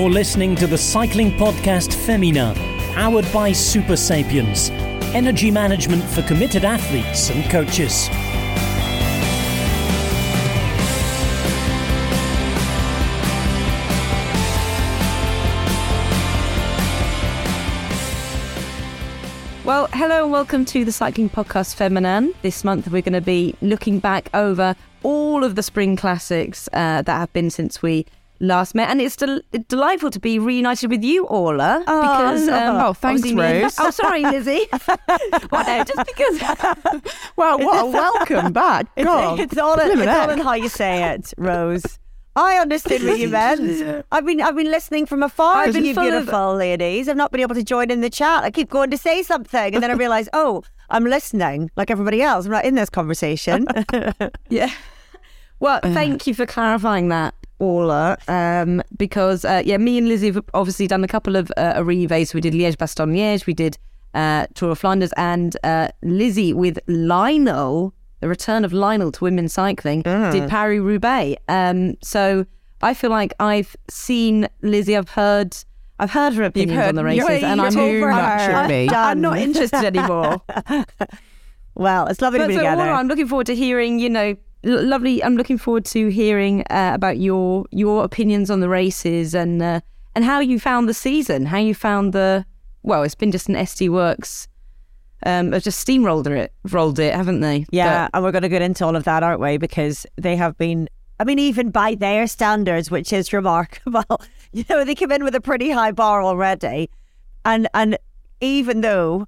You're listening to the cycling podcast Féminin, powered by Supersapiens, energy management for committed athletes and coaches. Well, hello and welcome to the Cycling Podcast Féminin. This month we're going to be looking back over all of the spring classics uh, that have been since we last met, and it's del- delightful to be reunited with you, Orla. Oh, because um, oh, thanks, Rose. oh, sorry, Lizzie. well, no, just because. Well, what a welcome back. God. It's, it's all in, it's all in how you say it, Rose. I understood what you meant. I've been I've been listening from afar I've been you full of- beautiful ladies. I've not been able to join in the chat. I keep going to say something and then I realise, oh, I'm listening like everybody else. I'm not in this conversation. Yeah. Well, thank you for clarifying that, Orla. Um, because uh, yeah, me and Lizzie have obviously done a couple of uh, arrives. We did Liège, Bastogne, Liège. We did uh, Tour of Flanders, and uh, Lizzie with Lionel, the return of Lionel to women's cycling, did Paris Roubaix. Um, so I feel like I've seen Lizzie. I've heard. I've heard her opinions heard- on the races, and I'm over much her. of me. I'm not interested anymore. well, it's lovely But to be so, together. Orla, I'm looking forward to hearing. You know, lovely. I'm looking forward to hearing uh, about your your opinions on the races and uh, and how you found the season. How you found the well, it's been just an SD Worx. Um, have just steamrolled it, rolled it, haven't they? Yeah, and we're going to get into all of that, aren't we? Because they have been, I mean, even by their standards, which is remarkable, you know, they came in with a pretty high bar already. And, and even though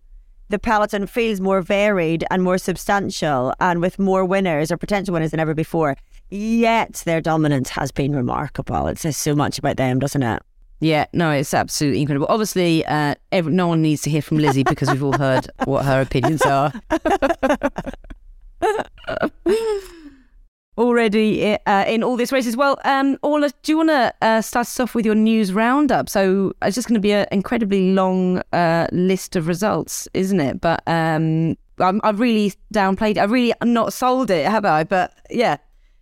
the peloton feels more varied and more substantial and with more winners or potential winners than ever before, yet their dominance has been remarkable. It says so much about them, doesn't it? Yeah, no, it's absolutely incredible. Obviously, uh, ev no one needs to hear from Lizzie because we've all heard what her opinions are. Already uh, in all these races. Well, um, Orla, do you want to uh, start us off with your news roundup? So it's just going to be an incredibly long uh, list of results, isn't it? But um, I'm, I've really downplayed. I've really not sold it, have I? But yeah,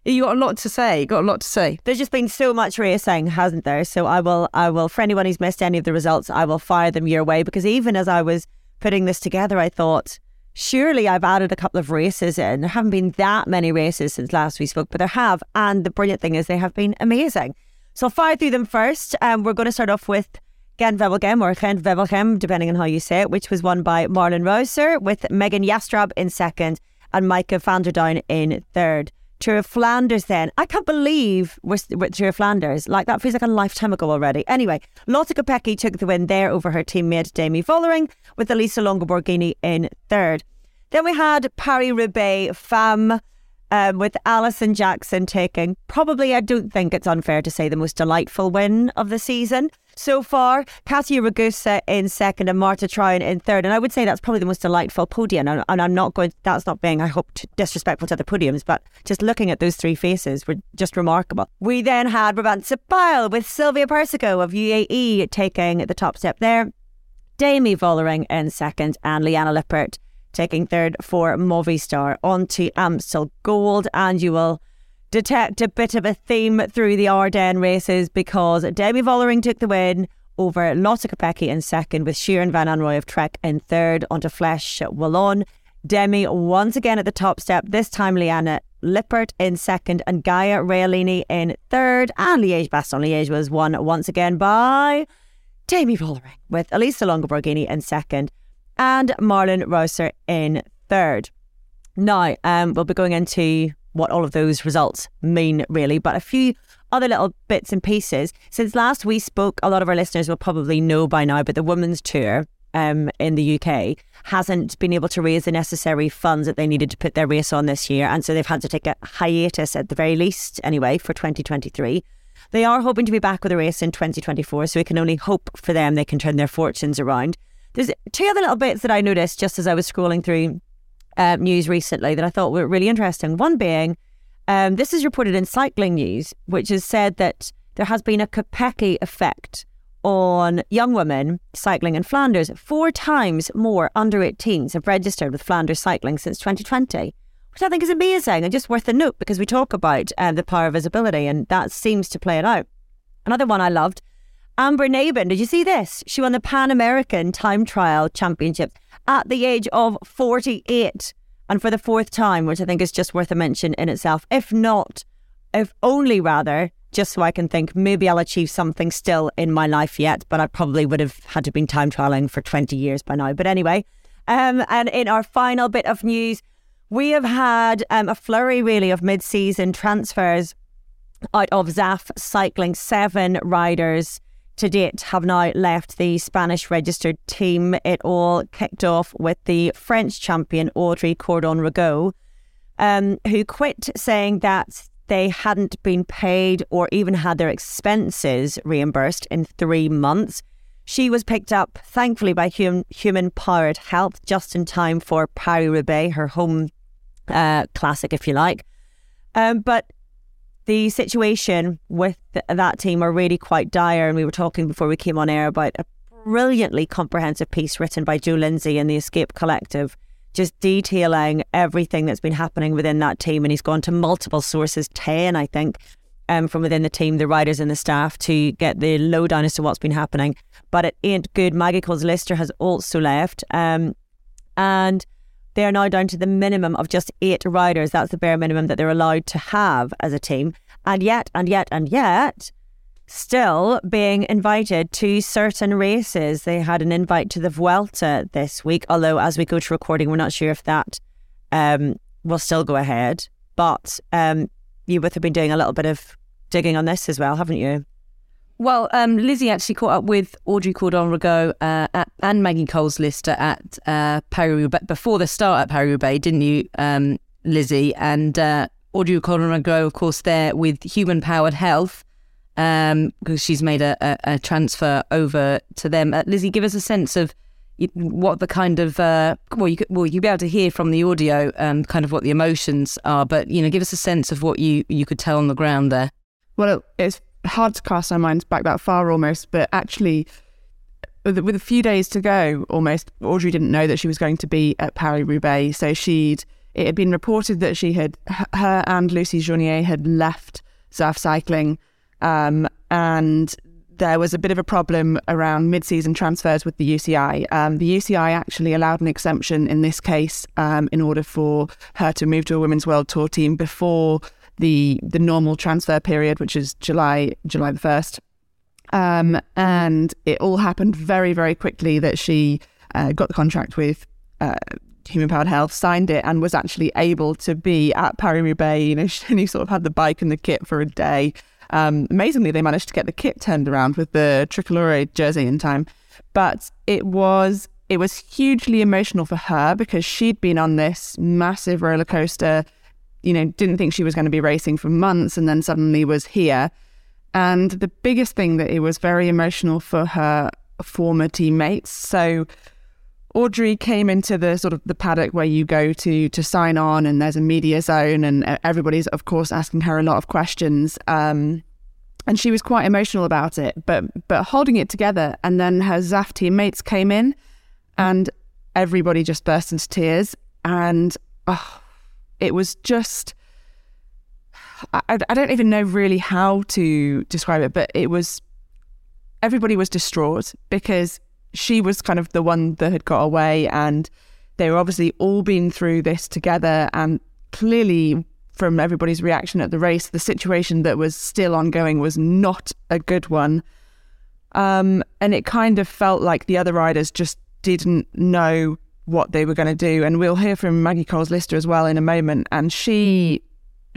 you got a lot to say. Got a lot to say. There's just been so much racing, hasn't there? So I will, I will, for anyone who's missed any of the results, I will fire them your way because even as I was putting this together, I thought, surely I've added a couple of races in. There haven't been that many races since last we spoke, but there have. And the brilliant thing is they have been amazing. So I'll fire through them first. Um, we're going to start off with Gent Wevelgem or Gent Wevelgem, depending on how you say it, which was won by Marlen Reusser with Megan Jastrab in second and Maike van der Duin in third. Tour of Flanders then. I can't believe we're, we're Tour of Flanders. Like that feels like a lifetime ago already. Anyway, Lotte Kopecky took the win there over her teammate Demi Vollering with Elisa Longo Borghini in third. Then we had Paris-Roubaix Femme um, with Alison Jackson taking probably, I don't think it's unfair to say, the most delightful win of the season so far. Katia Ragusa in second and Marthe Truyen in third. And I would say that's probably the most delightful podium. And, and I'm not going, that's not being, I hope, disrespectful to other podiums, but just looking at those three faces were just remarkable. We then had Brabantse Pijl with Silvia Persico of UAE taking the top step there. Demi Vollering in second and Liane Lippert taking third for Movistar. On to Amstel Gold and you will detect a bit of a theme through the Ardennes races because Demi Vollering took the win over Lotte Kopecky in second with Shirin van Anrooij of Trek in third onto Flèche Wallonne. Demi once again at the top step, this time Liane Lippert in second and Gaia Realini in third and Liège Bastogne Liège was won once again by Demi Vollering with Elisa Longo Borghini in second and Marlen Reusser in third. Now, um, we'll be going into what all of those results mean, really, but a few other little bits and pieces. Since last we spoke, a lot of our listeners will probably know by now, but the women's tour um, in the UK hasn't been able to raise the necessary funds that they needed to put their race on this year. And so they've had to take a hiatus at the very least, anyway, for 2023. They are hoping to be back with a race in 2024, so we can only hope for them they can turn their fortunes around. There's two other little bits that I noticed just as I was scrolling through uh, news recently that I thought were really interesting. One being, um, this is reported in Cycling News, which has said that there has been a Kopecky effect on young women cycling in Flanders. Four times more under 18s have registered with Flanders cycling since 2020, which I think is amazing and just worth a note because we talk about um, the power of visibility and that seems to play it out. Another one I loved Amber Neben, did you see this? She won the Pan American Time Trial Championship at the age of 48 and for the fourth time, which I think is just worth a mention in itself. If not, if only rather, just so I can think maybe I'll achieve something still in my life yet, but I probably would have had to been time trialing for 20 years by now. But anyway, um, and in our final bit of news, we have had um, a flurry really of mid-season transfers out of Zaaf cycling. Seven riders to date have now left the Spanish registered team. It all kicked off with the French champion Audrey Cordon Ragot, um, who quit saying that they hadn't been paid or even had their expenses reimbursed in three months. She was picked up, thankfully, by hum- Human Powered Health just in time for Paris Roubaix, her home uh, classic, if you like. Um, but the situation with that team are really quite dire. And we were talking before we came on air about a brilliantly comprehensive piece written by Joe Lindsey and the Escape Collective, just detailing everything that's been happening within that team. And he's gone to multiple sources, 10, I think, um, from within the team, the riders and the staff, to get the lowdown as to what's been happening. But it ain't good. Maggie Coles-Lyster has also left. Um, and they are now down to the minimum of just eight riders. That's the bare minimum that they're allowed to have as a team. And yet, and yet, and yet, still being invited to certain races. They had an invite to the Vuelta this week, although as we go to recording, we're not sure if that um, will still go ahead. But um, you both have been doing a little bit of digging on this as well, haven't you? Well, um, Lizzie actually caught up with Audrey Cordon Ragot uh, at, and Maggie Coles-Lyster at uh, Paris before the start at Paris Roubaix, didn't you, um, Lizzie? And uh, Audrey Cordon Ragot, of course, there with Human Powered Health because um, she's made a, a, a, transfer over to them. Uh, Lizzie, give us a sense of what the kind of uh, well, you could, well, you'll be able to hear from the audio, um, kind of what the emotions are, but you know, give us a sense of what you you could tell on the ground there. Well, it's hard to cast our minds back that far almost, but actually, with, a few days to go, almost, Audrey didn't know that she was going to be at Paris Roubaix. So she'd, it had been reported that she had, her and Lucie Jounier had left Zaaf Cycling. Um, and there was a bit of a problem around mid-season transfers with the UCI. Um, the UCI actually allowed an exemption in this case um, in order for her to move to a women's world tour team before the the normal transfer period, which is July July the first. Um, and it all happened very very quickly. That she uh, got the contract with uh, Human Powered Health, signed it, and was actually able to be at Paris Roubaix. You know, she sort of had the bike and the kit for a day. Um, amazingly, they managed to get the kit turned around with the tricolore jersey in time. But it was it was hugely emotional for her because she'd been on this massive roller coaster you know, didn't think she was going to be racing for months and then suddenly was here. And the biggest thing that it was very emotional for her former teammates. So Audrey came into the sort of the paddock where you go to to sign on, and there's a media zone, and everybody's of course asking her a lot of questions. Um, and she was quite emotional about it, but but holding it together. And then her Zaaf teammates came in, and everybody just burst into tears. And oh, it was just I, I don't even know really how to describe it, but it was everybody was distraught because she was kind of the one that had got away and they were obviously all been through this together and clearly from everybody's reaction at the race the situation that was still ongoing was not a good one. Um, and it kind of felt like the other riders just didn't know what they were going to do. And we'll hear from Maggie Coles-Lyster as well in a moment. And she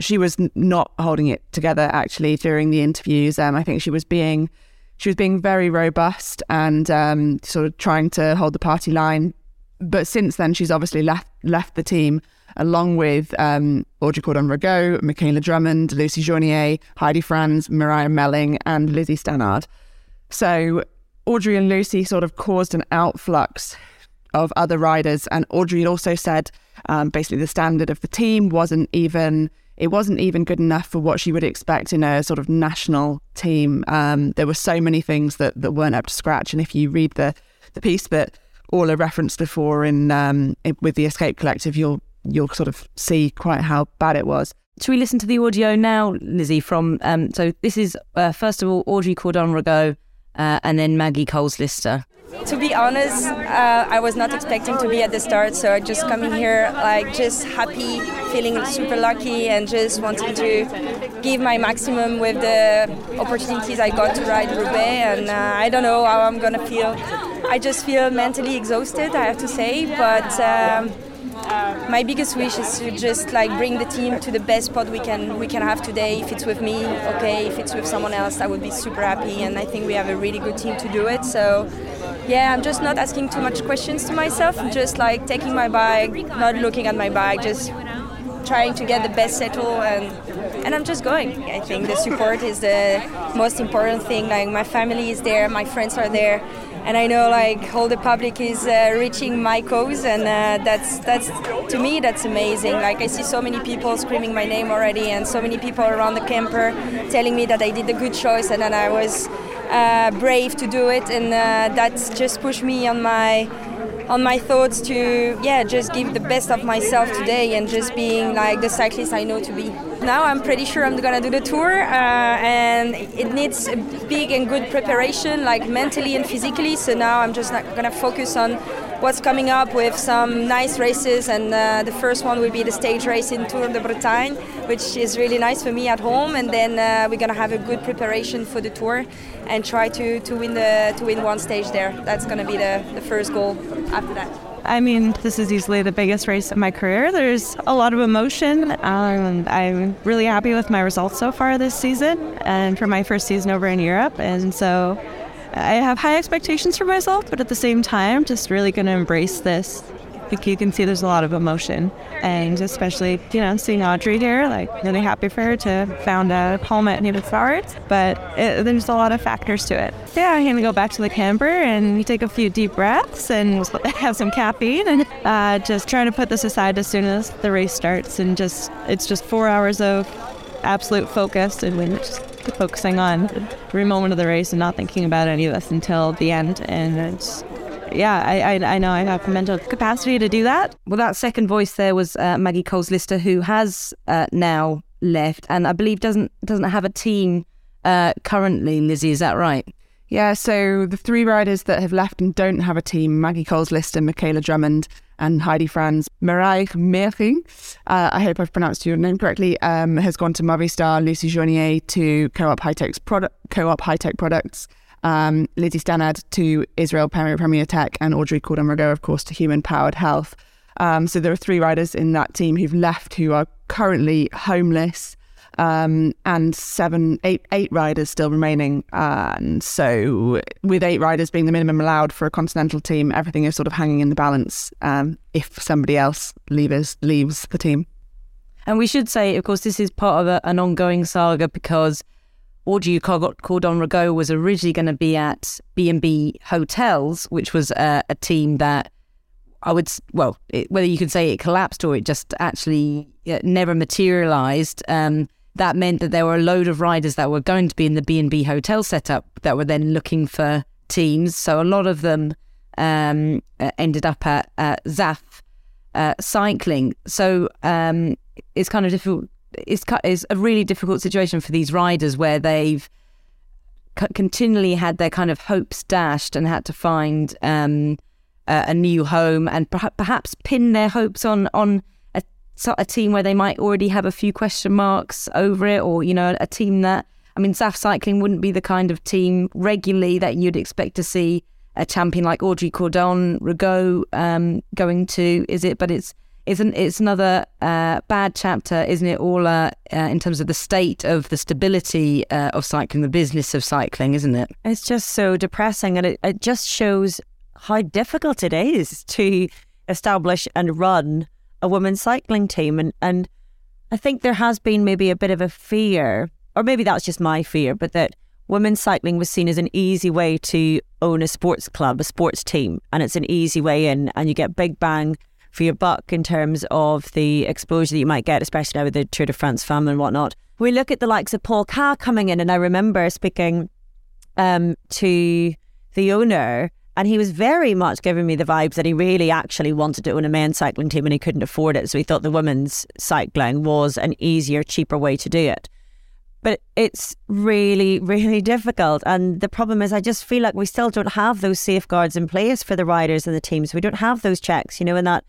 she was not holding it together actually during the interviews. Um, I think she was being she was being very robust and um, sort of trying to hold the party line. But since then, she's obviously left left the team along with um, Audrey Cordon Ragot, Michaela Drummond, Lucie Jounier, Heidi Franz, Mariah Melling, and Lizzie Stannard. So Audrey and Lucy sort of caused an outflux of other riders. And Audrey had also said um, basically the standard of the team wasn't even it wasn't even good enough for what she would expect in a sort of national team. Um, there were so many things that, that weren't up to scratch. And if you read the the piece that Orla referenced before in um, with the Escape Collective, you'll you'll sort of see quite how bad it was. Should we listen to the audio now, Lizzie? From um, so this is uh, first of all Audrey Cordon Ragot uh, and then Maggie Coles-Lyster. To be honest, uh, I was not expecting to be at the start, so I just coming here like just happy, feeling super lucky, and just wanting to give my maximum with the opportunities I got to ride Roubaix. And uh, I don't know how I'm gonna feel. I just feel mentally exhausted, I have to say, but. Um, Uh, my biggest wish is to just like bring the team to the best spot we can we can have today. If it's with me, okay. If it's with someone else, I would be super happy. And I think we have a really good team to do it. So yeah, I'm just not asking too much questions to myself. I'm just like taking my bike, not looking at my bike, just trying to get the best settle and and I'm just going. I think the support is the most important thing. Like my family is there, my friends are there and I know like all the public is uh, reaching my cause, and uh, that's that's to me that's amazing. Like I see so many people screaming my name already, and so many people around the camper telling me that I did a good choice, and then I was uh, brave to do it, and uh, that's just pushed me on my on my thoughts to yeah just give the best of myself today and just being like the cyclist I know to be. Now I'm pretty sure I'm gonna do the tour uh, and it needs a big and good preparation like mentally and physically. So now I'm just not gonna focus on what's coming up with some nice races and uh, the first one will be the stage race in Tour de Bretagne which is really nice for me at home. And then uh, we're gonna have a good preparation for the tour and try to, to win the to win one stage there that's gonna be the, the first goal after that I mean, this is easily the biggest race of my career. There's a lot of emotion. Um, I'm really happy with my results so far this season and for my first season over in Europe. And so I have high expectations for myself, but at the same time, just really going to embrace this. Like you can see there's a lot of emotion, and especially you know seeing Audrey here, like really happy for her to found a home at Neiman Farts. But it, there's a lot of factors to it. Yeah, I'm gonna go back to the camper and take a few deep breaths and have some caffeine and uh, just trying to put this aside as soon as the race starts. And just it's just four hours of absolute focus and just focusing on every moment of the race and not thinking about any of this until the end. And it's yeah, I, I, I know I have the mental capacity to do that. Well, that second voice there was uh, Maggie Coles-Lyster, who has uh, now left, and I believe doesn't doesn't have a team uh, currently. Lizzie, is that right? Yeah. So the three riders that have left and don't have a team: Maggie Coles Lister, Michaela Drummond, and Heidi Franz. Mireille Mering, uh, I hope I've pronounced your name correctly, um, has gone to Movistar. Lucie Jounier to Co-op High product, Co-op High Tech Products um, Lizzie Stannard to Israel Premier, Premier Tech, and Audrey Cordon-Ragot, of course, to Human Powered Health. Um, so there are three riders in that team who've left who are currently homeless, um, and seven, eight, eight riders still remaining. and so, with eight riders being the minimum allowed for a continental team, everything is sort of hanging in the balance um, if somebody else leaves leaves the team. And we should say, of course, this is part of a, an ongoing saga because Audrey Cordon-Ragot was originally going to be at B&B Hotels, which was a, a team that I would, well, it, whether you could say it collapsed or it just actually never materialized. Um, that meant that there were a load of riders that were going to be in the B&B hotel setup that were then looking for teams. So a lot of them um, ended up at, at Zaaf uh, cycling. So um, it's kind of difficult it's is a really difficult situation for these riders where they've continually had their kind of hopes dashed and had to find um, a, a, new home and perhaps pin their hopes on on a, a, team where they might already have a few question marks over it, or you know, a team that I mean, Zaaf Cycling wouldn't be the kind of team regularly that you'd expect to see a champion like Audrey Cordon-Ragot um, going to, is it? But it's it's an, it's another uh, bad chapter, isn't it? All uh, uh, in terms of the state of the stability uh, of cycling, the business of cycling, isn't it? It's just so depressing, and it, it just shows how difficult it is to establish and run a women's cycling team. And and I think there has been maybe a bit of a fear, or maybe that's just my fear, but that women's cycling was seen as an easy way to own a sports club, a sports team, and it's an easy way in, and you get big bang for your buck in terms of the exposure that you might get, especially now with the Tour de France Femmes and whatnot. We look at the likes of Paule Ka coming in, and I remember speaking um, to the owner, and he was very much giving me the vibes that he really actually wanted to own a men's cycling team and he couldn't afford it. So he thought the women's cycling was an easier, cheaper way to do it. But it's really, really difficult. And the problem is, I just feel like we still don't have those safeguards in place for the riders and the teams. We don't have those checks. You know, in that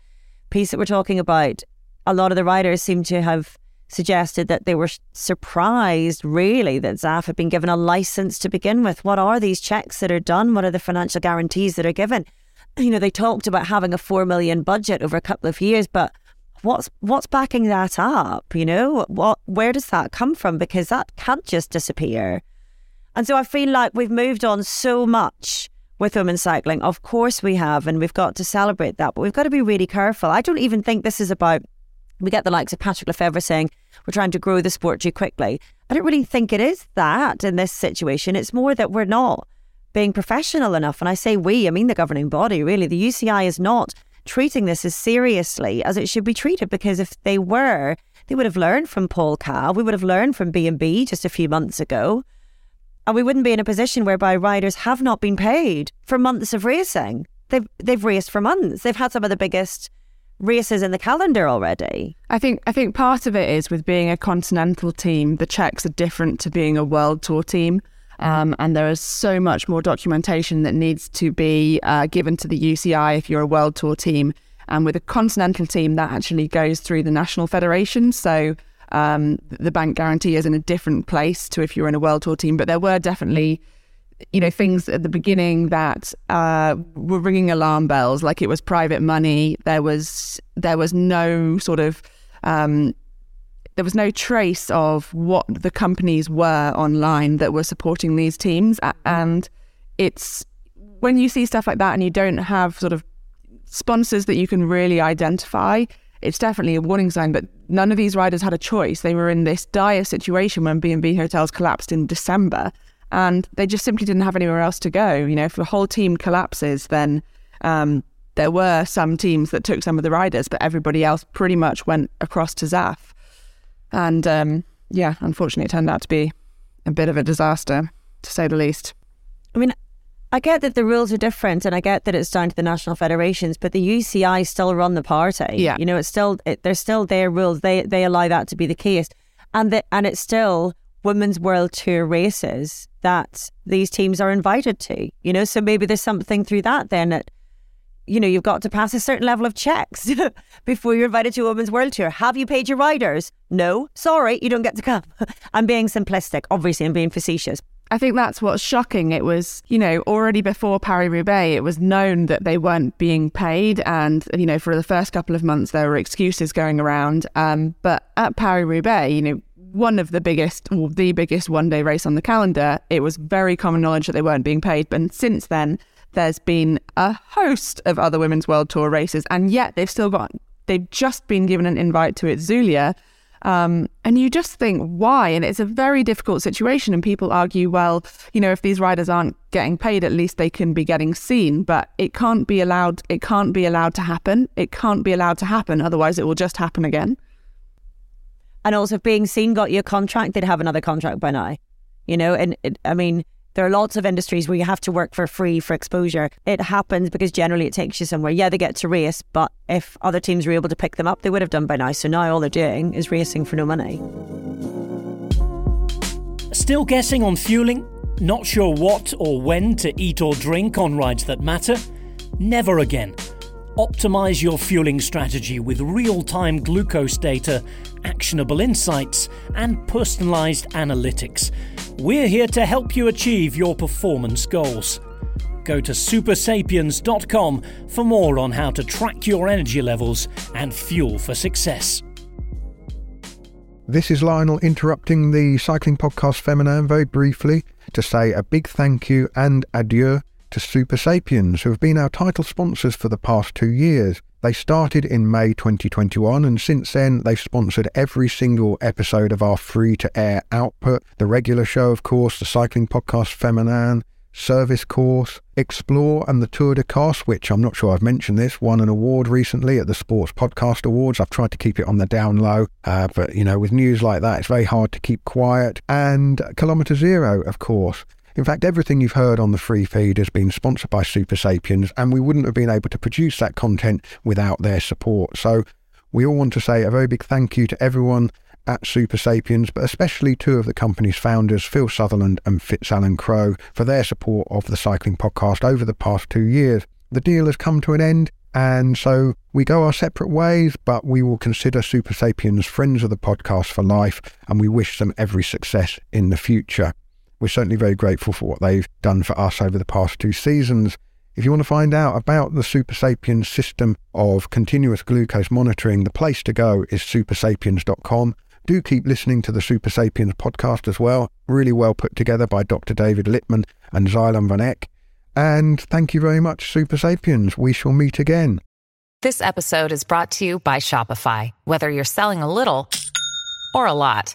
piece that we're talking about, a lot of the writers seem to have suggested that they were surprised, really, that Zaaf had been given a license to begin with. What are these checks that are done? What are the financial guarantees that are given? You know, they talked about having a four million budget over a couple of years, but what's what's backing that up? You know, what where does that come from? Because that can't just disappear. And so I feel like we've moved on so much with women's cycling. Of course we have, and we've got to celebrate that, but we've got to be really careful. I don't even think this is about we get the likes of Patrick Lefevere saying we're trying to grow the sport too quickly. I don't really think it is that in this situation. It's more that we're not being professional enough. And I say we, I mean the governing body, really. The UCI is not treating this as seriously as it should be treated because if they were, they would have learned from Paule Ka. We would have learned from B&B just a few months ago. And we wouldn't be in a position whereby riders have not been paid for months of racing. They've they've raced for months. They've had some of the biggest races in the calendar already. I think I think part of it is with being a continental team, the checks are different to being a world tour team. Um, and there is so much more documentation that needs to be uh, given to the UCI if you're a world tour team. And with a continental team, that actually goes through the national federation. So um, the bank guarantee is in a different place to if you're in a world tour team. But there were definitely, you know, things at the beginning that uh, were ringing alarm bells, like it was private money. There was there was no sort of um, there was no trace of what the companies were online that were supporting these teams. And it's when you see stuff like that and you don't have sort of sponsors that you can really identify, it's definitely a warning sign. But none of these riders had a choice. They were in this dire situation when B&B hotels collapsed in December and they just simply didn't have anywhere else to go. You know, if the whole team collapses, then um, there were some teams that took some of the riders, but everybody else pretty much went across to Zaaf. And um, yeah, unfortunately, it turned out to be a bit of a disaster, to say the least. I mean, I get that the rules are different, and I get that it's down to the national federations, but the UCI still run the party. Yeah, you know, it's still it, they're still their rules. They they allow that to be the case, and the, and it's still women's world tour races that these teams are invited to. You know, so maybe there's something through that then that you know, you've got to pass a certain level of checks before you're invited to a women's world tour. Have you paid your riders? No. Sorry, you don't get to come. I'm being simplistic. Obviously, I'm being facetious. I think that's what's shocking. It was, you know, already before Paris Roubaix, it was known that they weren't being paid. And, you know, for the first couple of months, there were excuses going around. Um, but at Paris Roubaix, you know, one of the biggest, or the biggest one day race on the calendar, it was very common knowledge that they weren't being paid. But since then, there's been a host of other women's world tour races, and yet they've still got they've just been given an invite to Itzulia. Um, and you just think, why? And it's a very difficult situation. And people argue, well, you know, if these riders aren't getting paid, at least they can be getting seen. But it can't be allowed. It can't be allowed to happen. It can't be allowed to happen. Otherwise, it will just happen again. And also, if being seen got you a contract, they'd have another contract by now. You know, and it, I mean, there are lots of industries where you have to work for free for exposure. It happens because generally it takes you somewhere. Yeah, they get to race, but if other teams were able to pick them up, they would have done by now. So now all they're doing is racing for no money. Still guessing on fueling? Not sure what or when to eat or drink on rides that matter? Never again. Optimize your fueling strategy with real time glucose data, actionable insights, and personalized analytics we're here to help you achieve your performance goals. Go to supersapiens.com for more on how to track your energy levels and fuel for success. This is Lionel interrupting the cycling podcast Feminin very briefly to say a big thank you and adieu to Supersapiens, who have been our title sponsors for the past two years. They started in May 2021, and since then, they've sponsored every single episode of our free to air output. The regular show, of course, the cycling podcast Feminin, Service Course, Explore, and the Tour de Corse, which I'm not sure I've mentioned this, won an award recently at the Sports Podcast Awards. I've tried to keep it on the down low, uh, but you know, with news like that, it's very hard to keep quiet. And Kilometre Zero, of course. In fact, everything you've heard on the free feed has been sponsored by Supersapiens, and we wouldn't have been able to produce that content without their support. So we all want to say a very big thank you to everyone at Supersapiens, but especially two of the company's founders, Phil Southerland and Fitzalan Crowe, for their support of the cycling podcast over the past two years. The deal has come to an end, and so we go our separate ways, but we will consider Supersapiens friends of the podcast for life, and we wish them every success in the future. We're certainly very grateful for what they've done for us over the past two seasons. If you want to find out about the Supersapiens system of continuous glucose monitoring, the place to go is supersapiens.com. Do keep listening to the Supersapiens podcast as well. Really well put together by Dr. David Littman and Zylan Van Eck. And thank you very much, Supersapiens. We shall meet again. This episode is brought to you by Shopify. Whether you're selling a little or a lot,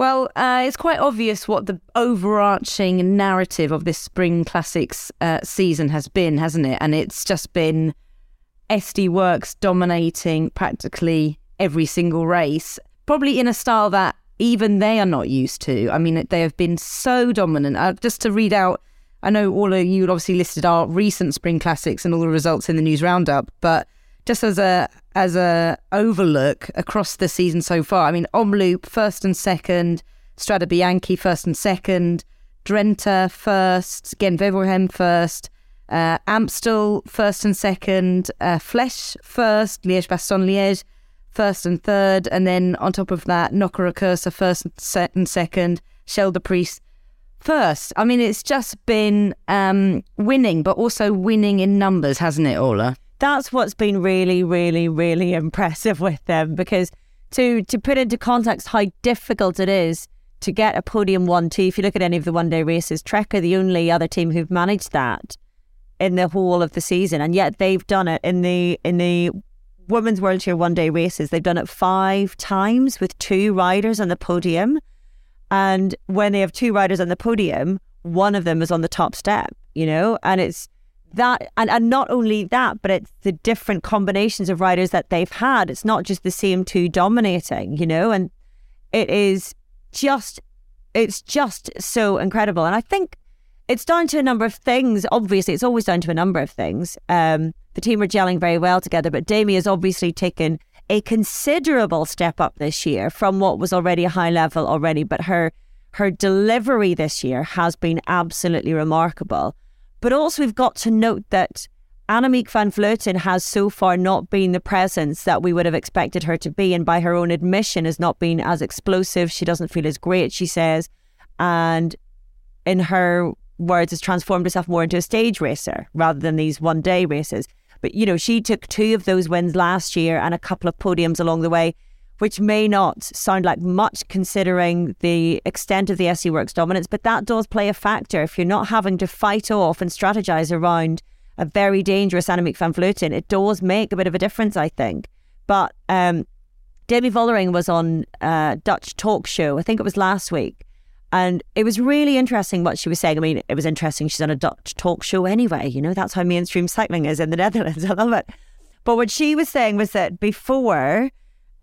Well, uh, it's quite obvious what the overarching narrative of this Spring Classics uh, season has been, hasn't it? And it's just been SD Worx dominating practically every single race, probably in a style that even they are not used to. I mean, they have been so dominant. Uh, just to read out, I know all of you obviously listed our recent Spring Classics and all the results in the news roundup, but just as a as a overlook across the season so far. I mean, Omloop first and second, Strade Bianche first and second, Drenthe first, Gent first, uh, Amstel first and second, uh, Flèche first, Liège Bastogne Liège first and third, and then on top of that, Nokere first and second, Scheldeprijs first. I mean, it's just been um, winning, but also winning in numbers, hasn't it, Orla? That's what's been really, really, really impressive with them because to to put into context how difficult it is to get a podium one two. If you look at any of the one day races, Trek are the only other team who've managed that in the whole of the season, and yet they've done it in the in the women's world tour one day races. They've done it five times with two riders on the podium, and when they have two riders on the podium, one of them is on the top step. You know, and it's that and, and not only that but it's the different combinations of riders that they've had. It's not just the same two dominating you know and it is just it's just so incredible. And i think it's down to a number of things obviously. It's always down to a number of things. Um, the team are gelling very well together but Demi has obviously taken a considerable step up this year from what was already a high level already but her her delivery this year has been absolutely remarkable but also, we've got to note that Annemiek van Vleuten has so far not been the presence that we would have expected her to be. And by her own admission, has not been as explosive. She doesn't feel as great, she says. And in her words, has transformed herself more into a stage racer rather than these one day races. But, you know, she took two of those wins last year and a couple of podiums along the way which may not sound like much considering the extent of the SD Worx dominance, but that does play a factor. If you're not having to fight off and strategize around a very dangerous Annemiek van Vleuten, it does make a bit of a difference, I think. But um, Demi Vollering was on a Dutch talk show, I think it was last week, and it was really interesting what she was saying. I mean, it was interesting. She's on a Dutch talk show anyway. You know, that's how mainstream cycling is in the Netherlands. I love it. But what she was saying was that before,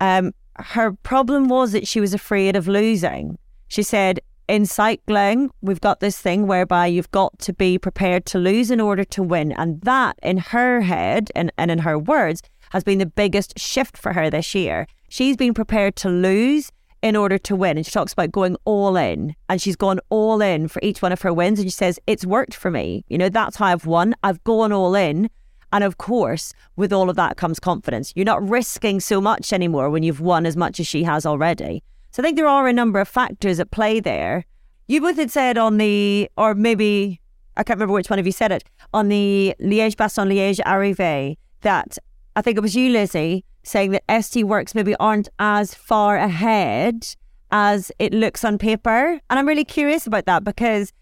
um, her problem was that she was afraid of losing. She said, in cycling, we've got this thing whereby you've got to be prepared to lose in order to win. And that, in her head and, and in her words, has been the biggest shift for her this year. She's been prepared to lose in order to win. And she talks about going all in. And she's gone all in for each one of her wins. And she says, It's worked for me. You know, that's how I've won. I've gone all in. And of course, with all of that comes confidence. You're not risking so much anymore when you've won as much as she has already. So I think there are a number of factors at play there. You both had said on the, or maybe, I can't remember which one of you said it, on the Liège Bastogne Liège Arrivé, that I think it was you, Lizzie, saying that SD Worx maybe aren't as far ahead as it looks on paper. And I'm really curious about that because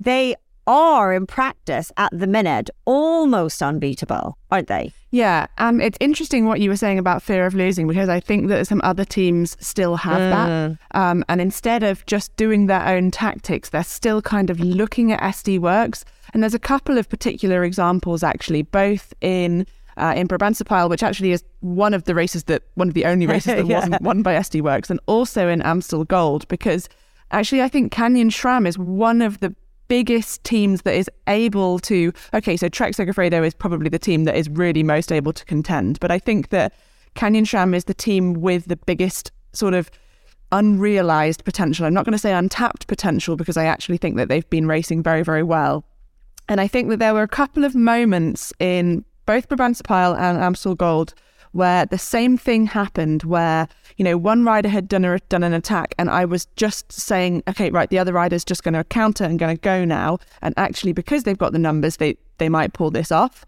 they are in practice at the minute almost unbeatable, aren't they? Yeah, and it's interesting what you were saying about fear of losing because I think that some other teams still have Mm. that. Um, and instead of just doing their own tactics, they're still kind of looking at SD Worx. And there's a couple of particular examples actually, both in uh, in Brabantse which actually is one of the races that one of the only races that Yeah. wasn't won by SD Worx, and also in Amstel Gold because actually I think Canyon SRAM is one of the biggest teams that is able to okay so Trek Segafredo is probably the team that is really most able to contend but I think that Canyon SRAM is the team with the biggest sort of unrealized potential. I'm not going to say untapped potential because I actually think that they've been racing very very well. And I think that there were a couple of moments in both Brabantse Pijl and Amstel Gold where the same thing happened where you know one rider had done a, done an attack and I was just saying okay right the other rider's just going to counter and going to go now. And actually because they've got the numbers they they might pull this off.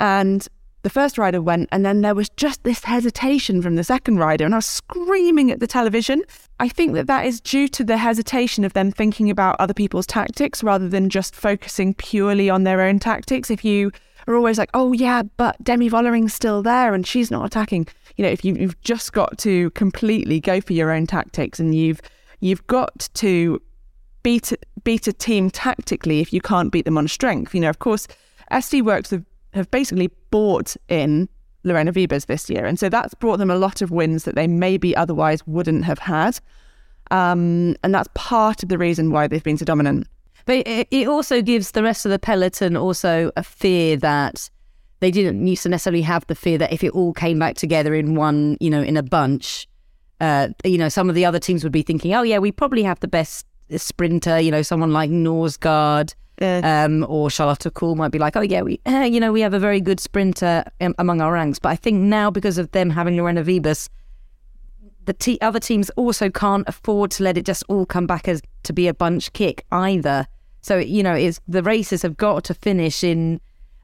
And the first rider went and then there was just this hesitation from the second rider and I was screaming at the television. I think that that is due to the hesitation of them thinking about other people's tactics rather than just focusing purely on their own tactics. If you are always like, oh yeah, but Demi Vollering's still there and she's not attacking. You know, if you, you've just got to completely go for your own tactics and you've you've got to beat beat a team tactically if you can't beat them on strength. You know, of course, SD Worx have, have basically bought in Lorena Wiebes this year, and so that's brought them a lot of wins that they maybe otherwise wouldn't have had. Um, and that's part of the reason why they've been so dominant. But it, it also gives the rest of the peloton also a fear that they didn't used to necessarily have the fear that if it all came back together in one, you know, in a bunch, uh, you know, some of the other teams would be thinking, oh yeah, we probably have the best sprinter, you know, someone like Norsgaard. Um, or Charlotte Kool might be like, oh yeah, we, uh, you know, we have a very good sprinter um, among our ranks. But I think now because of them having Lorena Wiebes, the te- other teams also can't afford to let it just all come back as to be a bunch kick either. So you know, it's the races have got to finish in,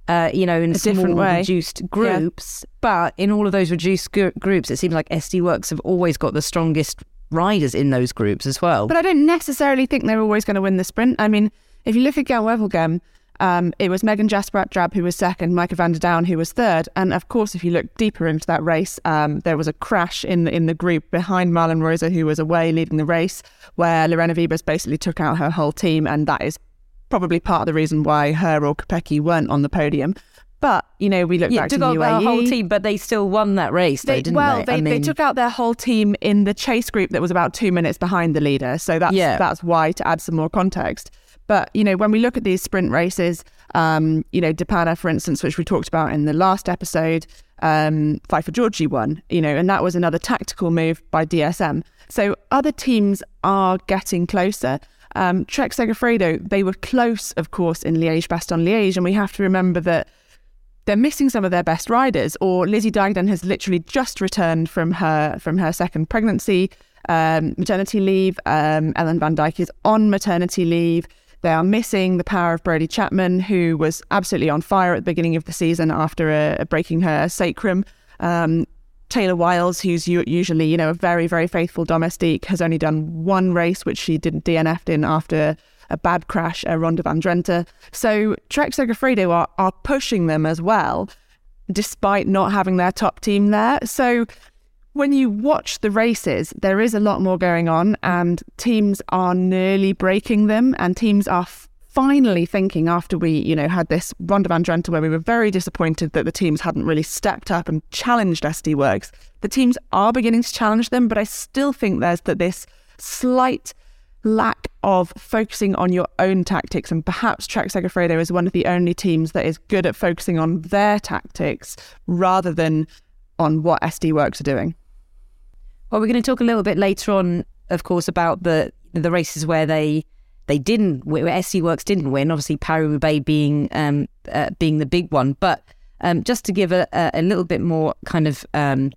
uh, you know, in A different way. reduced groups. But in all of those reduced gr- groups, it seems like SD Worx have always got the strongest riders in those groups as well. But I don't necessarily think they're always going to win the sprint. I mean, if you look at Gent Wevelgem, um, it was Megan Jasperat Drab who was second, Maike van der Duin who was third, and of course, if you look deeper into that race, um, there was a crash in the, in the group behind Marlen Reusser, who was away leading the race, where Lorena Wiebes basically took out her whole team, and that is probably part of the reason why her or Kopecky weren't on the podium. But you know, we look yeah, back took to out UAE. their whole team, but they still won that race, though, They, didn't well, they? they, I they took out their whole team in the chase group that was about two minutes behind the leader. So that's Yeah. that's why to add some more context. But you know, when we look at these sprint races, um, you know, De Panne, for instance, which we talked about in the last episode, um, Pfeiffer Georgi won. You know, and that was another tactical move by DSM. So other teams are getting closer. Um, Trek Segafredo, they were close, of course, in Liège, Bastogne Liège, and we have to remember that they're missing some of their best riders. Or Lizzie Deignan has literally just returned from her from her second pregnancy, um, maternity leave. Um, Ellen Van Dijk is on maternity leave. They are missing the power of Brodie Chapman, who was absolutely on fire at the beginning of the season after uh, breaking her sacrum. Um, Taylor Wiles, who's usually you know a very very faithful domestique, has only done one race, which she didn't DNF'd in after a bad crash at Ronda van Drenthe. So Trek Segafredo are, are pushing them as well, despite not having their top team there. So when you watch the races, there is a lot more going on, and teams are nearly breaking them, and teams are f- finally thinking after we, you know, had this Ronda van Drenthe where we were very disappointed that the teams hadn't really stepped up and challenged SD Worx. The teams are beginning to challenge them, but I still think there's that this slight lack of focusing on your own tactics, and perhaps Trek Segafredo is one of the only teams that is good at focusing on their tactics rather than on what SD Worx are doing. Well, we're going to talk a little bit later on, of course, about the the races where they they didn't where SD Worx didn't win. Obviously, Paris Roubaix being um, uh, being the big one, but um, just to give a, a, little bit more kind of um,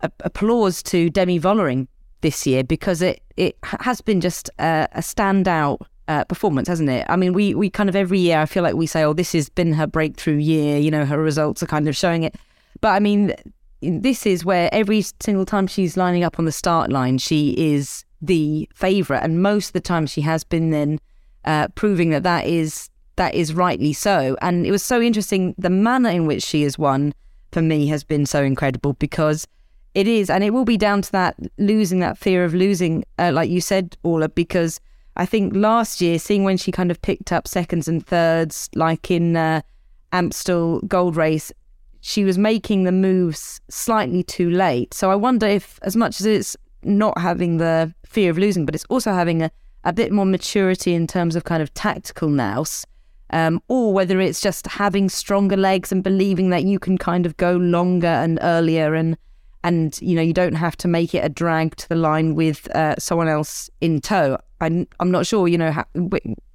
applause to Demi Vollering this year because it it has been just a, a standout uh, performance, hasn't it? I mean, we we kind of every year I feel like we say, oh, this has been her breakthrough year. You know, her results are kind of showing it, but I mean this is where every single time she's lining up on the start line, she is the favourite, and most of the time she has been then uh, proving that that is that is rightly so. And it was so interesting. The manner in which she has won for me has been so incredible because it is, and it will be down to that losing that fear of losing, uh, like you said, Orla, because I think last year, seeing when she kind of picked up seconds and thirds, like in uh, Amstel Gold Race, she was making the moves slightly too late. So I wonder if, as much as it's not having the fear of losing, but it's also having a, a bit more maturity in terms of kind of tactical nous, um, or whether it's just having stronger legs and believing that you can kind of go longer and earlier and and you know you don't have to make it a drag to the line with uh, someone else in tow. I'm I'm not sure you know how,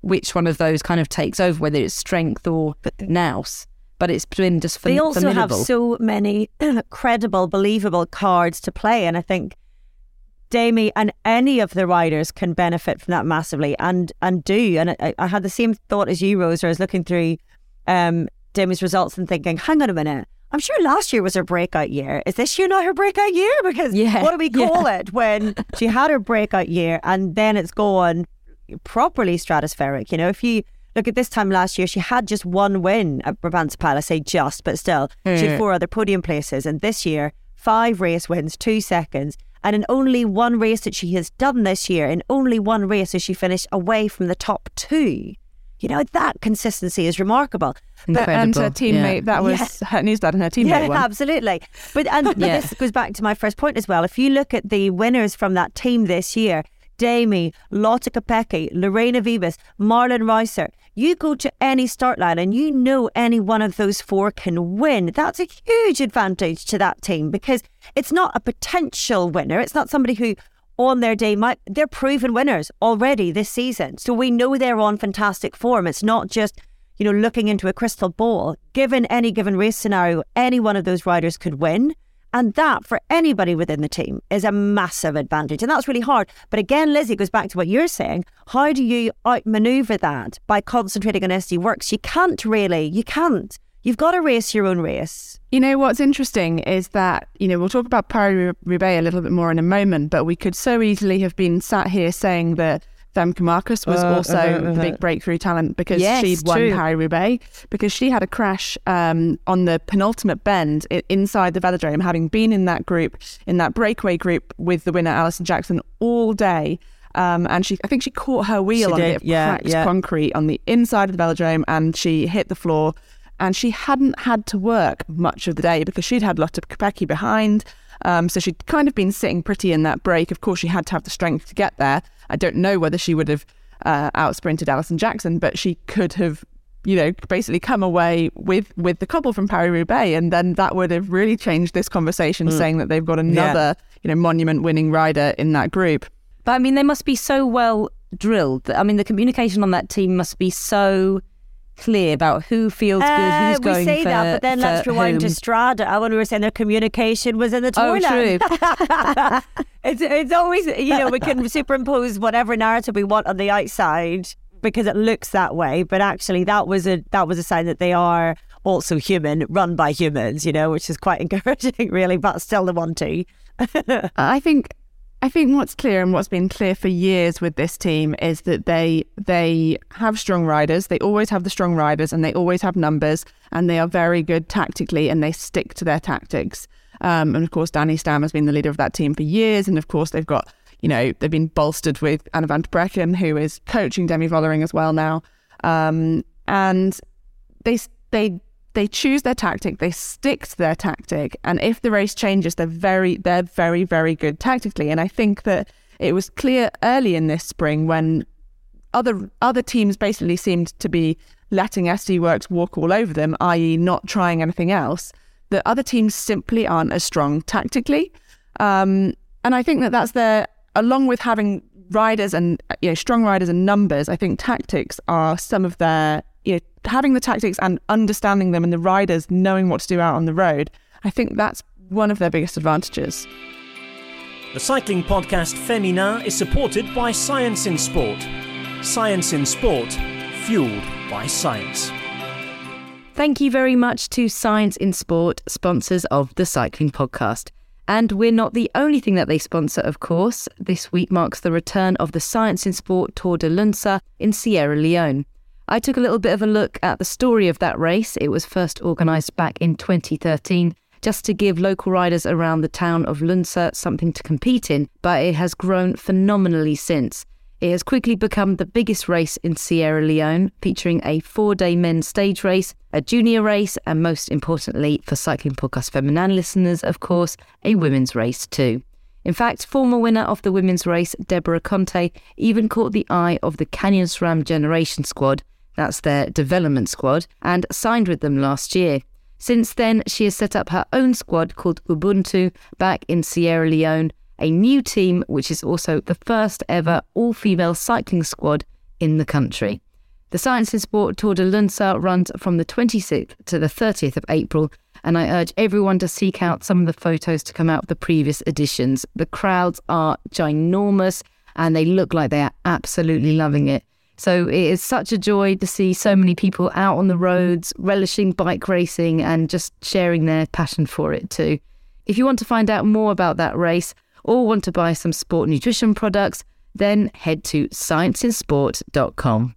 which one of those kind of takes over, whether it's strength or nous. But it's been just they also formidable. have so many credible, believable cards to play, and I think Demi and any of the riders can benefit from that massively, and and do. And I, I had the same thought as you, Rose. I was looking through um, Demi's results and thinking, hang on a minute. I'm sure last year was her breakout year. Is this year not her breakout year? Because Yeah, what do we call yeah. it when she had her breakout year and then it's gone properly stratospheric? You know, if you look at this time last year, she had just one win at Brabantse Pijl. I say just, but still, she had hmm. four other podium places. And this year, five race wins, two seconds. And in only one race that she has done this year, in only one race has she finished away from the top two. You know, that consistency is remarkable. But, and her Incredible, yeah. teammate, that was her Nieuwsblad and her teammate Yeah, won. absolutely. But and Yeah. this goes back to my first point as well. If you look at the winners from that team this year, Demi, Lotte Kopecky, Lorena Wiebes, Marlen Reusser, you go to any start line and you know any one of those four can win. That's a huge advantage to that team because it's not a potential winner. It's not somebody who on their day might they're proven winners already this season. So we know they're on fantastic form. It's not just you know, looking into a crystal ball, given any given race scenario, any one of those riders could win. And that, for anybody within the team, is a massive advantage. And that's really hard. But again, Lizzie goes back to what you're saying. How do you outmaneuver that by concentrating on SD Worx? You can't really. You can't. You've got to race your own race. You know what's interesting is that you know we'll talk about Paris Roubaix a little bit more in a moment, but we could so easily have been sat here saying that Femke Markus was Uh, also uh, uh, the big breakthrough talent because Yes, she'd won. Paris Roubaix because she had a crash um, on the penultimate bend inside the velodrome, having been in that group in that breakaway group with the winner Alison Jackson all day. Um, and she, I think she caught her wheel She on a bit of yeah, cracked yeah. concrete on the inside of the velodrome, and she hit the floor. And she hadn't had to work much of the day because she'd had Lotte Kopecky behind. Um, so she'd kind of been sitting pretty in that break. Of course, she had to have the strength to get there. I don't know whether she would have uh, out sprinted Alison Jackson, but she could have, you know, basically come away with with the couple from Paris Roubaix, and then that would have really changed this conversation, saying that they've got another, you know, monument winning rider in that group. But I mean, they must be so well drilled. I mean, the communication on that team must be so clear about who feels good, Uh, who's going we say for, that, but then let's rewind to. Strade when we were saying their communication was in the toilet. Oh, true. it's it's always you know we can superimpose whatever narrative we want on the outside because it looks that way, but actually that was a that was a sign that they are also human, run by humans, you know, which is quite encouraging, really. But still, the one two. I think I think what's clear and what's been clear for years with this team is that they they have strong riders. They always have the strong riders and they always have numbers and they are very good tactically and they stick to their tactics. Um, and of course, Danny Stam has been the leader of that team for years. And of course, they've got you know they've been bolstered with Anna van der Breggen, who is coaching Demi Vollering as well now. Um, and they they they choose their tactic, they stick to their tactic, and if the race changes, they're very they're very very good tactically. And I think that it was clear early in this spring when other other teams basically seemed to be letting SD Worx walk all over them, i.e., not trying anything else. That other teams simply aren't as strong tactically, um, and I think that that's their along with having riders and you know strong riders and numbers. I think tactics are some of their having the tactics and understanding them, and the riders knowing what to do out on the road. I think that's one of their biggest advantages. The cycling podcast Féminin is supported by Science in Sport. Science in Sport, fueled by science. Thank you very much to Science in Sport, sponsors of the Cycling Podcast. And we're not the only thing that they sponsor, of course. This week marks the return of the Science in Sport Tour de Lunsar in Sierra Leone. I took a little bit of a look at the story of that race. It was first organised back in 2013 just to give local riders around the town of Lunsar something to compete in, but it has grown phenomenally since. It has quickly become the biggest race in Sierra Leone, featuring a four day men's stage race, a junior race, and most importantly, for Cycling Podcast Féminin listeners, of course, a women's race too. In fact, former winner of the women's race, Deborah Conteh, even caught the eye of the Canyon SRAM Generation Squad, that's their development squad, and signed with them last year. Since then, she has set up her own squad called Ubuntu back in Sierra Leone, a new team which is also the first ever all female cycling squad in the country. The Science in Sport Tour de Lunsar runs from the 26th to the 30th of April, and I urge everyone to seek out some of the photos to come out of the previous editions. The crowds are ginormous and they look like they are absolutely loving it. So it is such a joy to see so many people out on the roads, relishing bike racing and just sharing their passion for it too. If you want to find out more about that race or want to buy some sport nutrition products, then head to scienceinsport.com.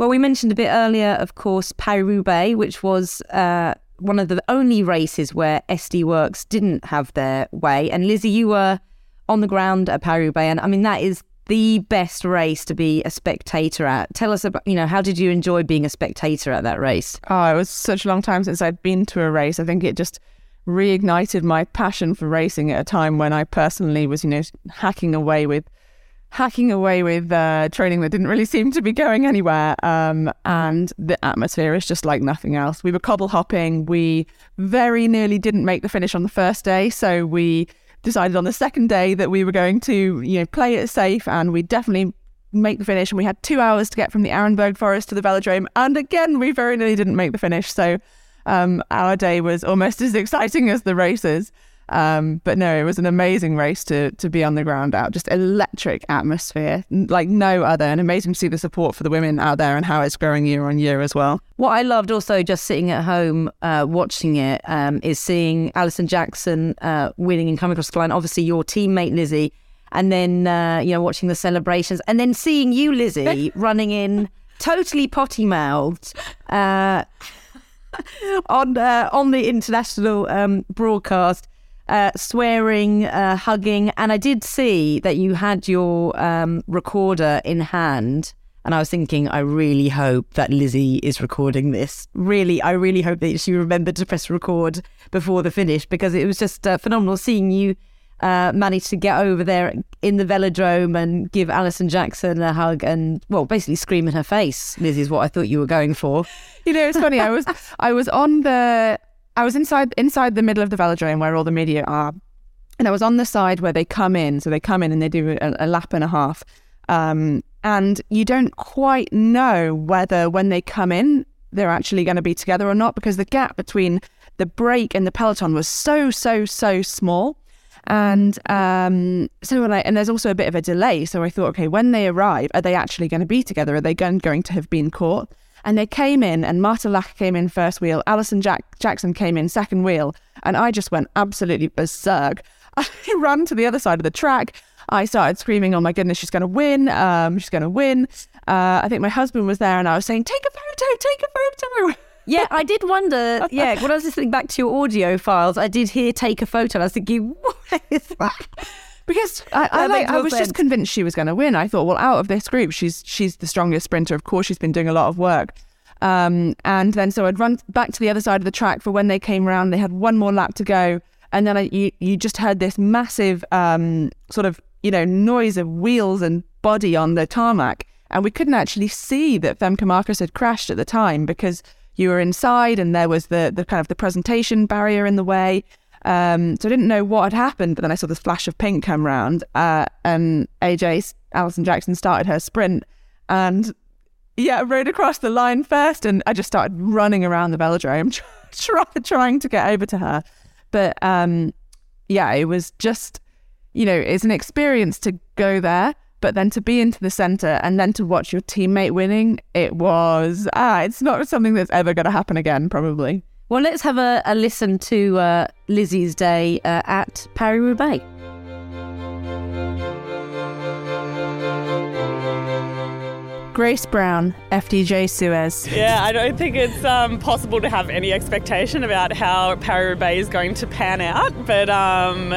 Well, we mentioned a bit earlier, of course, Paris-Roubaix, which was uh, one of the only races where SD Worx didn't have their way. And Lizzie, you were on the ground at Paris-Roubaix, and I mean that is the best race to be a spectator at. Tell us about, you know, how did you enjoy being a spectator at that race? Oh, it was such a long time since I'd been to a race. I think it just reignited my passion for racing at a time when I personally was, you know, hacking away with hacking away with uh, training that didn't really seem to be going anywhere. Um, and the atmosphere is just like nothing else. We were cobble hopping. We very nearly didn't make the finish on the first day. So we decided on the second day that we were going to, you know, play it safe and we definitely make the finish. And we had two hours to get from the Arenberg Forest to the velodrome. And again, we very nearly didn't make the finish. So um, our day was almost as exciting as the races. Um, but no, it was an amazing race to to be on the ground out. Just electric atmosphere, like no other, and amazing to see the support for the women out there and how it's growing year on year as well. What I loved also just sitting at home uh, watching it um, is seeing Alison Jackson uh, winning and coming across the line. Obviously, your teammate Lizzie, and then uh, you know watching the celebrations, and then seeing you, Lizzie, running in totally potty mouthed. Uh, on uh, on the international um, broadcast, uh, swearing, uh, hugging, and I did see that you had your um, recorder in hand. And I was thinking, I really hope that Lizzie is recording this. Really, I really hope that she remembered to press record before the finish because it was just uh, phenomenal seeing you uh, manage to get over there in the velodrome and give Alison Jackson a hug and, well, basically scream in her face. Lizzie is what I thought you were going for. You know, it's funny. I was I was on the I was inside inside the middle of the velodrome where all the media are, and I was on the side where they come in. So they come in and they do a, a lap and a half, um, and you don't quite know whether when they come in they're actually going to be together or not because the gap between the break and the peloton was so so so small. And um, so and there's also a bit of a delay. So I thought, okay, when they arrive, are they actually going to be together? Are they going, going to have been caught? And they came in, and Marta Lach came in first wheel, Alison Jack- Jackson came in second wheel, and I just went absolutely berserk. I ran to the other side of the track. I started screaming, "Oh my goodness, she's going to win! Um, she's going to win!" Uh, I think my husband was there, and I was saying, "Take a photo! Take a photo!" Yeah, I did wonder. Yeah, when I was listening back to your audio files, I did hear "take a photo." And I was thinking, "What is that?" Because I, I, like, I was sense. just convinced she was going to win. I thought, well, out of this group, she's she's the strongest sprinter. Of course, she's been doing a lot of work. Um, and then so I'd run back to the other side of the track for when they came around. They had one more lap to go, and then I, you you just heard this massive um, sort of you know noise of wheels and body on the tarmac, and we couldn't actually see that Femke Markus had crashed at the time because you were inside and there was the the kind of the presentation barrier in the way. Um, so I didn't know what had happened, but then I saw this flash of pink come round, uh, and AJ Alison Jackson started her sprint, and yeah, rode across the line first, and I just started running around the velodrome, try, trying to get over to her. But um, yeah, it was just, you know, it's an experience to go there, but then to be into the center and then to watch your teammate winning, it was ah, it's not something that's ever going to happen again, probably. Well, let's have a, a listen to uh, Lizzie's day uh, at Paris Roubaix. Grace Brown, FDJ Suez. Yeah, I don't think it's um, possible to have any expectation about how Paris-Roubaix is going to pan out. But um,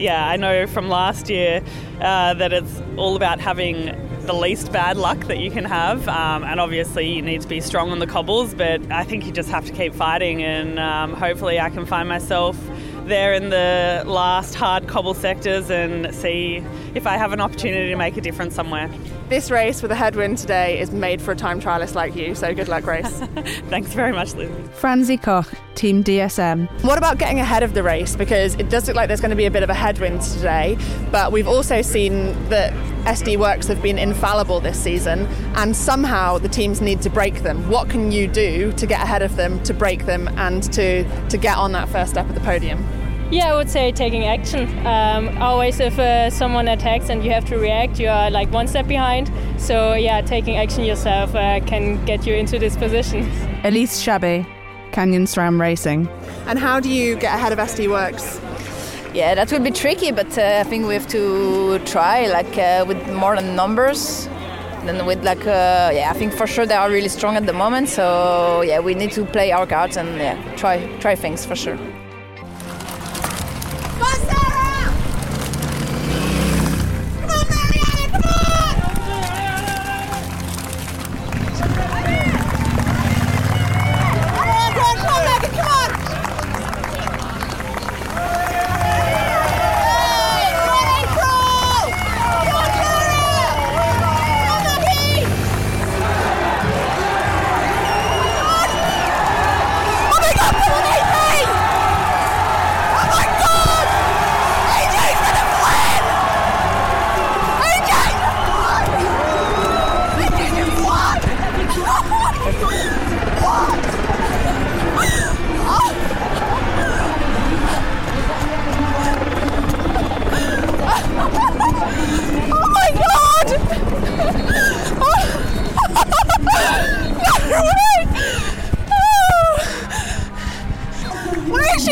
yeah, I know from last year uh, that it's all about having the least bad luck that you can have. Um, and obviously, you need to be strong on the cobbles, but I think you just have to keep fighting. And um, hopefully, I can find myself there in the last hard cobble sectors and see if I have an opportunity to make a difference somewhere. This race with a headwind today is made for a time trialist like you, so good luck, Grace. Thanks very much, Liz. Franzi Koch, Team DSM. What about getting ahead of the race? Because it does look like there's going to be a bit of a headwind today, but we've also seen that SD Worx have been infallible this season, and somehow the teams need to break them. What can you do to get ahead of them, to break them, and to, to get on that first step of the podium? Yeah, I would say taking action. Um, always, if uh, someone attacks and you have to react, you are like one step behind. So, yeah, taking action yourself uh, can get you into this position. Elise Chabbey, Canyon SRAM Racing. And how do you get ahead of SD Worx? Yeah, that will be tricky, but uh, I think we have to try, like uh, with more than numbers. Than with like, uh, yeah, I think for sure they are really strong at the moment. So yeah, we need to play our cards and yeah, try try things for sure.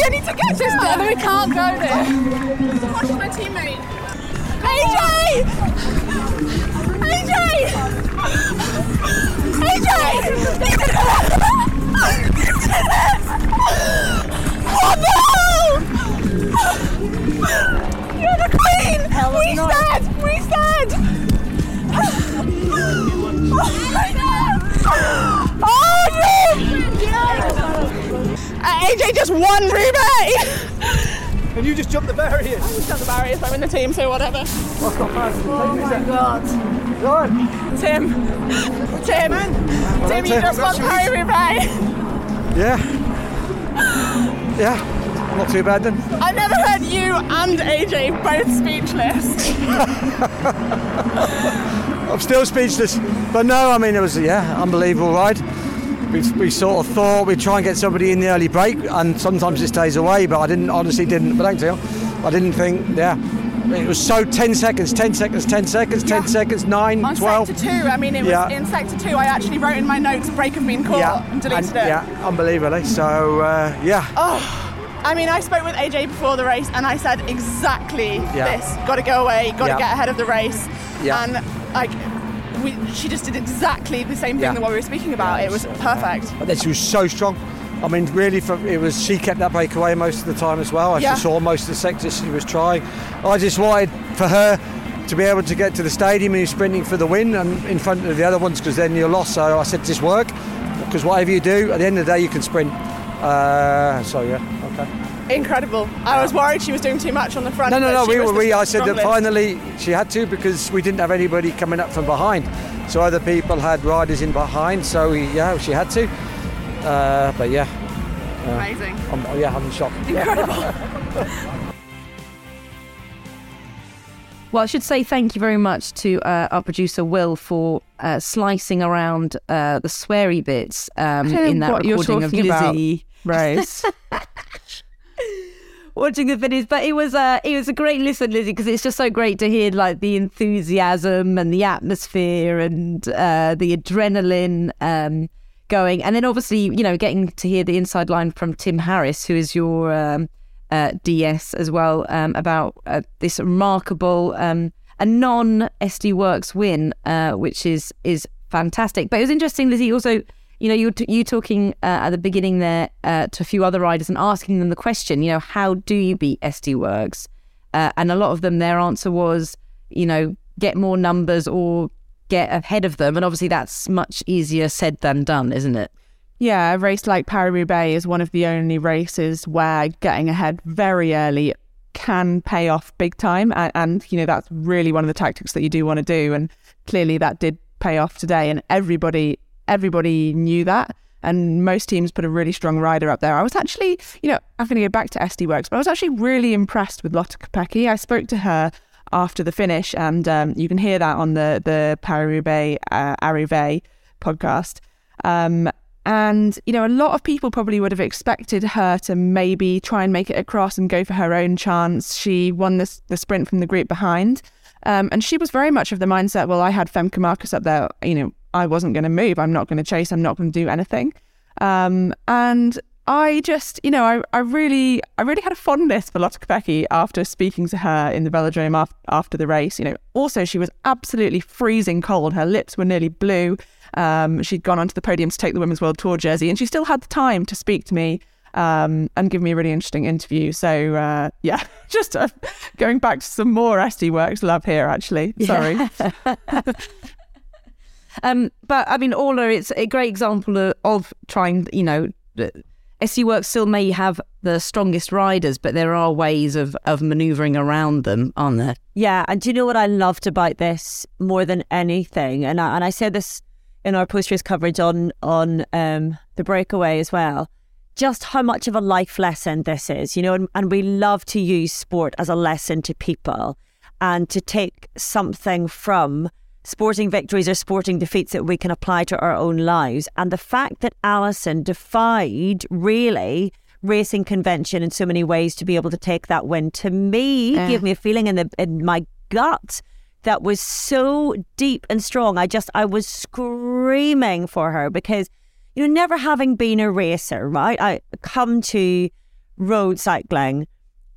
I need to get to her. We can't go there. Watch my teammate. AJ! AJ! AJ! You're the queen! we said! We said! Oh, yes! Uh, AJ just won Roubaix! And you just jumped the barriers. I just jumped the barriers. I'm in the team, so whatever. Oh my god. Tim. Tim. Tim, you just won Paris Roubaix. Yeah. Yeah. Not too bad then. I've never heard you and AJ both speechless. I'm still speechless. But no, I mean, it was, yeah, unbelievable ride. We, we sort of thought we'd try and get somebody in the early break, and sometimes it stays away, but I didn't, honestly didn't, but thanks, you. I didn't think, yeah. It was so 10 seconds, 10 seconds, 10 seconds, 10 seconds, 9, On 12. sector two, I mean, it was Yeah. in sector two. I actually wrote in my notes break of being caught yeah, and deleted and- it. Yeah, unbelievably. So, uh, yeah. Oh, I mean, I spoke with AJ before the race and I said exactly Yeah. this. Got to go away, got to Yeah. get ahead of the race. Yeah. And like, we, she just did exactly the same thing Yeah. that what we were speaking about. It was perfect. But then she was so strong. I mean, really, from, it was she kept that breakaway most of the time as well. I Yeah. saw most of the sectors she was trying. I just wanted for her to be able to get to the stadium and you're sprinting for the win and in front of the other ones because then you're lost. So I said, this work because whatever you do, at the end of the day, you can sprint. Uh, so yeah. Incredible. I was worried she was doing too much on the front. No, no, no. she We, was the we I said that strongest. finally she had to because we didn't have anybody coming up from behind. So other people had riders in behind. So we, yeah, she had to. Uh, but yeah. Uh, Amazing. I'm, yeah, I'm in shock. Incredible. Well, I should say thank you very much to uh, our producer Will for uh, slicing around uh, the sweary bits um, I don't know in that what you're recording of talking about, Lizzie. Rose. Watching the videos, but it was a it was a great listen, Lizzie, because it's just so great to hear like the enthusiasm and the atmosphere and uh, the adrenaline um, going, and then obviously you know getting to hear the inside line from Tim Harris, who is your um, uh, DS as well, um, about uh, this remarkable um, a non SD Worx win, uh, which is is fantastic. But it was interesting, Lizzie. Also, you know, you you talking uh, at the beginning there uh, to a few other riders and asking them the question, you know, how do you beat SD Worx? Uh, and a lot of them, their answer was, you know, get more numbers or get ahead of them. And obviously, that's much easier said than done, isn't it? Yeah, a race like Paris Roubaix is one of the only races where getting ahead very early can pay off big time. And, and, you know, that's really one of the tactics that you do want to do. And clearly that did pay off today. And everybody, everybody knew that. And most teams put a really strong rider up there. I was actually, you know, I'm going to go back to SD Worx, but I was actually really impressed with Lotte Kopecky. I spoke to her after the finish, and um, you can hear that on the the Paris Roubaix uh, Arrivée podcast. Um, and, you know, a lot of people probably would have expected her to maybe try and make it across and go for her own chance. She won this, the sprint from the group behind. Um, and she was very much of the mindset, well, I had Femke Markus up there, you know, I wasn't going to move. I'm not going to chase. I'm not going to do anything. Um, and I just, you know, I, I really, I really had a fondness for Lotte Kopecky after speaking to her in the velodrome after, after the race. You know, also she was absolutely freezing cold. Her lips were nearly blue. Um, she'd gone onto the podium to take the Women's World Tour jersey, and she still had the time to speak to me um, and give me a really interesting interview. So uh, yeah, just uh, going back to some more SD Worx love here. Actually, sorry. Um, but I mean, Orla, it's a great example of, of trying, you know, SD Worx still may have the strongest riders, but there are ways of, of manoeuvring around them, aren't there? Yeah, and do you know what I loved about this more than anything? And I, and I said this in our post race coverage on on um, the breakaway as well. Just how much of a life lesson this is, you know, and, and we love to use sport as a lesson to people and to take something from sporting victories or sporting defeats that we can apply to our own lives. And the fact that Alison defied really racing convention in so many ways to be able to take that win to me Yeah. gave me a feeling in the in my gut that was so deep and strong. I just I was screaming for her because you know never having been a racer, right? I come to road cycling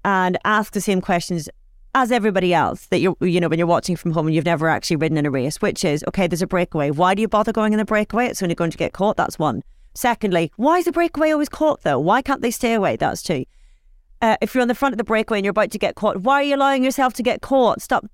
and ask the same questions as everybody else that you're you know when you're watching from home and you've never actually ridden in a race, which is okay, there's a breakaway. Why do you bother going in the breakaway? It's only going to get caught. That's one. Secondly, why is the breakaway always caught though? Why can't they stay away? That's two. Uh, if you're on the front of the breakaway and you're about to get caught, why are you allowing yourself to get caught? Stop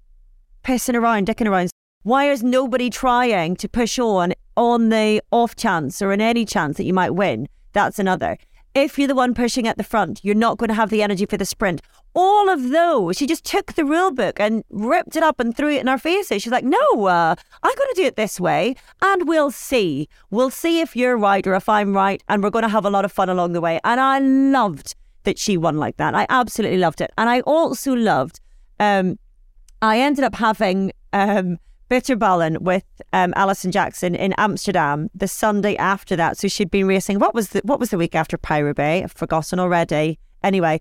pissing around, dicking around. Why is nobody trying to push on on the off chance or in any chance that you might win? That's another. If you're the one pushing at the front, you're not going to have the energy for the sprint. All of those, she just took the rule book and ripped it up and threw it in our faces. She's like, no, uh, I'm going to do it this way and we'll see. We'll see if you're right or if I'm right and we're going to have a lot of fun along the way. And I loved that she won like that. I absolutely loved it. And I also loved, um, I ended up having um, Bitterballen with um, Alison Jackson in Amsterdam the Sunday after that. So she'd been racing. What was the What was the week after Pirate Bay? I've forgotten already. Anyway,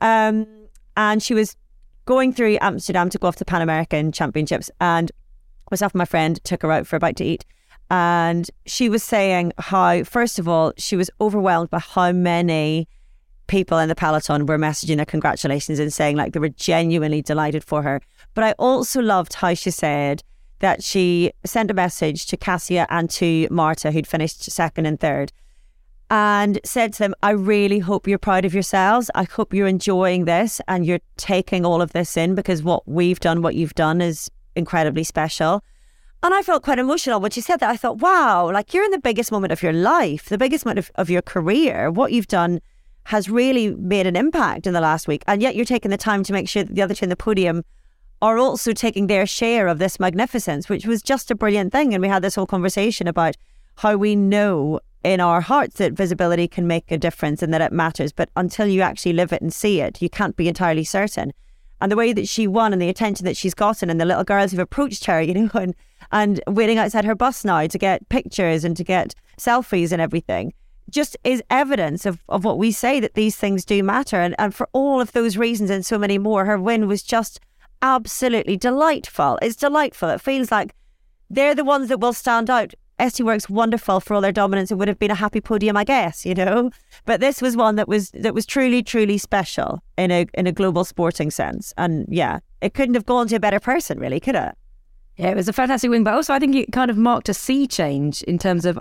um, and she was going through Amsterdam to go off to Pan American Championships, and myself and my friend took her out for a bite to eat. And she was saying how, first of all, she was overwhelmed by how many people in the peloton were messaging her congratulations and saying like they were genuinely delighted for her. But I also loved how she said that she sent a message to Katia and to Marta, who'd finished second and third. And said to them, I really hope you're proud of yourselves. I hope you're enjoying this and you're taking all of this in because what we've done, what you've done is incredibly special. And I felt quite emotional when she said that. I thought, wow, like you're in the biggest moment of your life, the biggest moment of, of your career. What you've done has really made an impact in the last week. And yet you're taking the time to make sure that the other two in the podium are also taking their share of this magnificence, which was just a brilliant thing. And we had this whole conversation about how we know in our hearts that visibility can make a difference and that it matters. But until you actually live it and see it, you can't be entirely certain. And the way that she won and the attention that she's gotten and the little girls who've approached her, you know, and, and waiting outside her bus now to get pictures and to get selfies and everything, just is evidence of, of what we say that these things do matter. And, and for all of those reasons and so many more, her win was just absolutely delightful. It's delightful. It feels like they're the ones that will stand out SD Worx wonderful for all their dominance. It would have been a happy podium, I guess, you know. But this was one that was that was truly, truly special in a in a global sporting sense. And yeah, it couldn't have gone to a better person, really, could it? Yeah, it was a fantastic win, but also I think it kind of marked a sea change in terms of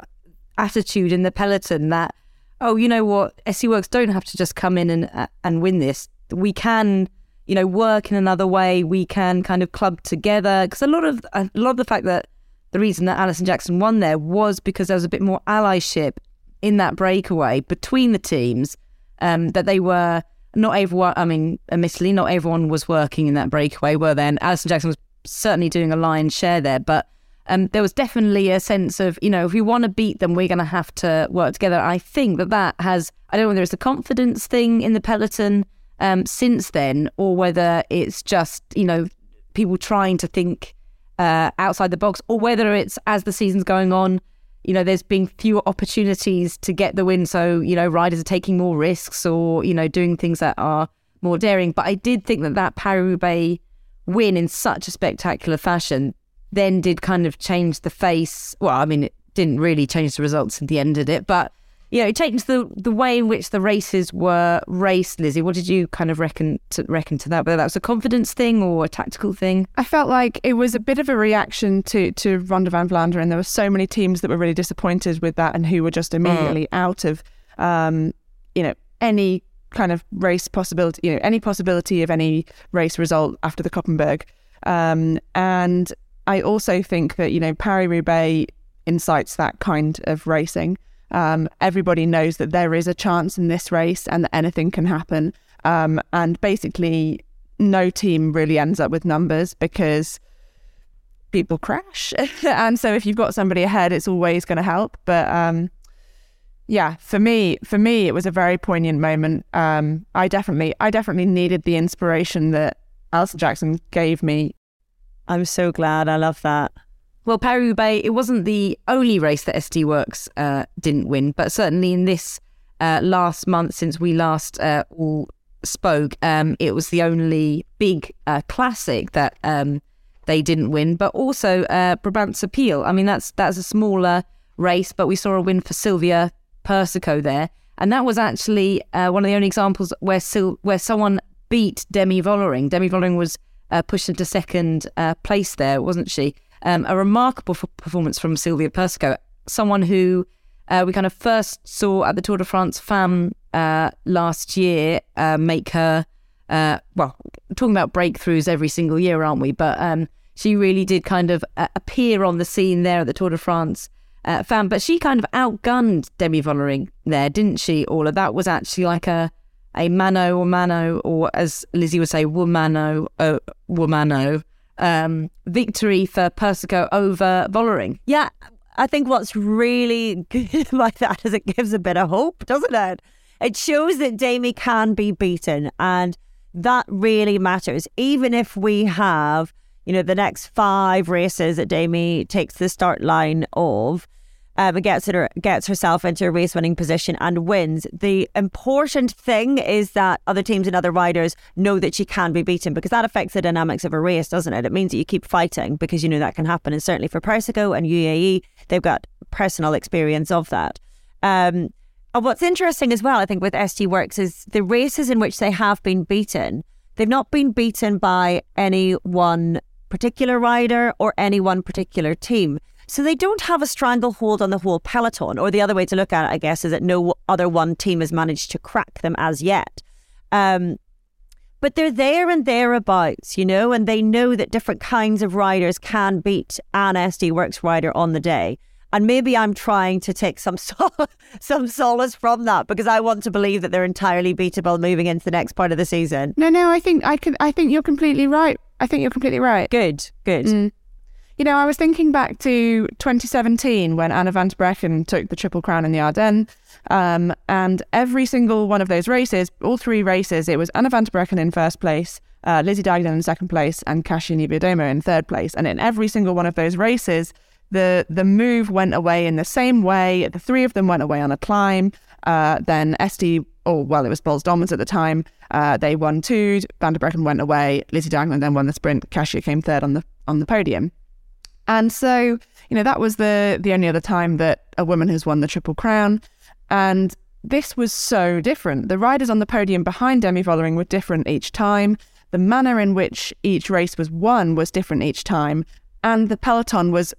attitude in the peloton. That oh, you know what, SD Worx don't have to just come in and uh, and win this. We can you know work in another way. We can kind of club together because a lot of a lot of the fact that the reason that Alison Jackson won there was because there was a bit more allyship in that breakaway between the teams. Um, that they were not everyone. I mean, admittedly, not everyone was working in that breakaway. Were then Alison Jackson was certainly doing a lion's share there, but um, there was definitely a sense of you know if we want to beat them, we're going to have to work together. I think that that has. I don't know whether it's a confidence thing in the peloton um, since then, or whether it's just you know people trying to think uh, outside the box, or whether it's as the season's going on, you know, there's been fewer opportunities to get the win. So, you know, riders are taking more risks or, you know, doing things that are more daring. But I did think that that Paris Roubaix win in such a spectacular fashion then did kind of change the face. Well, I mean, it didn't really change the results at the end of it, but you know, it changed the the way in which the races were raced. Lizzie, what did you kind of reckon to reckon to that? Whether that was a confidence thing or a tactical thing? I felt like it was a bit of a reaction to to Ronde van Vlaanderen, and there were so many teams that were really disappointed with that, and who were just immediately mm. out of, um, you know, any kind of race possibility, you know, any possibility of any race result after the Koppenberg. Um, and I also think that you know Paris Roubaix incites that kind of racing. Um, everybody knows that there is a chance in this race and that anything can happen. Um, and basically, no team really ends up with numbers because people crash. and so if you've got somebody ahead, it's always going to help. But um, yeah, for me, for me, it was a very poignant moment. Um, I definitely, I definitely needed the inspiration that Alison Jackson gave me. I'm so glad. I love that. Well, Paris Roubaix, it wasn't the only race that SD Worx uh, didn't win, but certainly in this uh, last month since we last uh, all spoke, um, it was the only big uh, classic that um, they didn't win. But also uh, Brabantse Pijl. I mean, that's that's a smaller race, but we saw a win for Silvia Persico there, and that was actually uh, one of the only examples where Sil- where someone beat Demi Vollering. Demi Vollering was pushed into second place there, wasn't she? Um, a remarkable f- performance from Silvia Persico, someone who uh, we kind of first saw at the Tour de France Femmes uh, last year uh, make her, uh, well, talking about breakthroughs every single year, aren't we? But um, she really did kind of uh, appear on the scene there at the Tour de France uh, Femmes. But she kind of outgunned Demi Vollering there, didn't she? Of that was actually like a a mano or mano, or as Lizzie would say, womano, uh, womano um, victory for Persico over Vollering. Yeah, I think what's really good like that is it gives a bit of hope, doesn't it? It shows that Demi can be beaten, and that really matters. Even if we have, you know, the next five races that Demi takes the start line of, um, gets her gets herself into a race winning position and wins. The important thing is that other teams and other riders know that she can be beaten because that affects the dynamics of a race, doesn't it? It means that you keep fighting because you know that can happen. And certainly for Persico and UAE, they've got personal experience of that. Um, and what's interesting as well, I think, with SD Worx is the races in which they have been beaten. They've not been beaten by any one particular rider or any one particular team. So they don't have a stranglehold on the whole peloton, or the other way to look at it, I guess, is that no other one team has managed to crack them as yet. Um, but they're there and thereabouts, you know, and they know that different kinds of riders can beat an SD Worx rider on the day. And maybe I'm trying to take some sol- some solace from that because I want to believe that they're entirely beatable moving into the next part of the season. No, no, I think I can. I think you're completely right. I think you're completely right. Good, good. Mm. You know, I was thinking back to 2017 when Anna van der Breggen took the Triple Crown in the Ardennes. Um, and every single one of those races, all three races, it was Anna van der Breggen in first place, uh, Lizzie Deignan in second place, and Kasia Niewiadoma in third place. And in every single one of those races, the the move went away in the same way. The three of them went away on a climb. Uh, then SD, or well, it was Boels Dolmans at the time. Uh, they won two. Van der Breggen went away. Lizzie Deignan then won the sprint. Kasia came third on the on the podium. And so, you know, that was the the only other time that a woman has won the Triple Crown. And this was so different. The riders on the podium behind Demi Vollering were different each time. The manner in which each race was won was different each time. And the peloton was,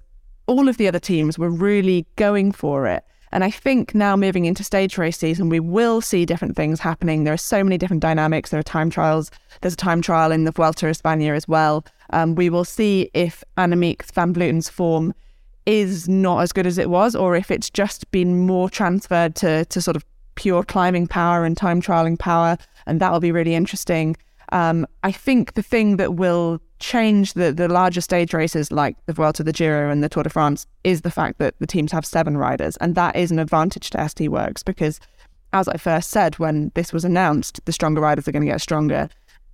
all of the other teams were really going for it. And I think now moving into stage race season, we will see different things happening. There are so many different dynamics. There are time trials. There's a time trial in the Vuelta a España as well. Um, we will see if Annemiek van Vleuten's form is not as good as it was, or if it's just been more transferred to to sort of pure climbing power and time trialing power, and that will be really interesting. Um, I think the thing that will change the the larger stage races like the Vuelta, the Giro, and the Tour de France is the fact that the teams have seven riders, and that is an advantage to SD Worx because, as I first said when this was announced, the stronger riders are going to get stronger.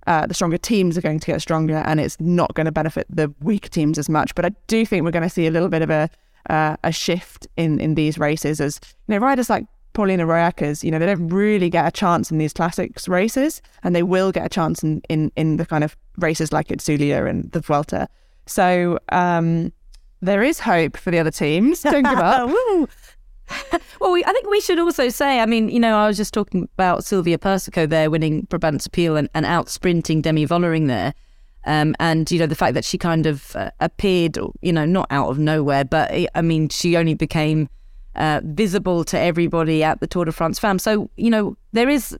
Uh, the stronger teams are going to get stronger, and it's not going to benefit the weak teams as much. But I do think we're going to see a little bit of a uh, a shift in in these races as you know riders like Paulien Rooijakkers, you know, they don't really get a chance in these classics races, and they will get a chance in in, in the kind of races like Itzulia and the Vuelta. So um, there is hope for the other teams. Don't give up. well, we, I think we should also say, I mean, you know, I was just talking about Silvia Persico there winning Brabantse Pijl and, and out sprinting Demi Vollering there. Um, and, you know, the fact that she kind of uh, appeared, you know, not out of nowhere, but I mean, she only became uh, visible to everybody at the Tour de France Femmes. So, you know, there is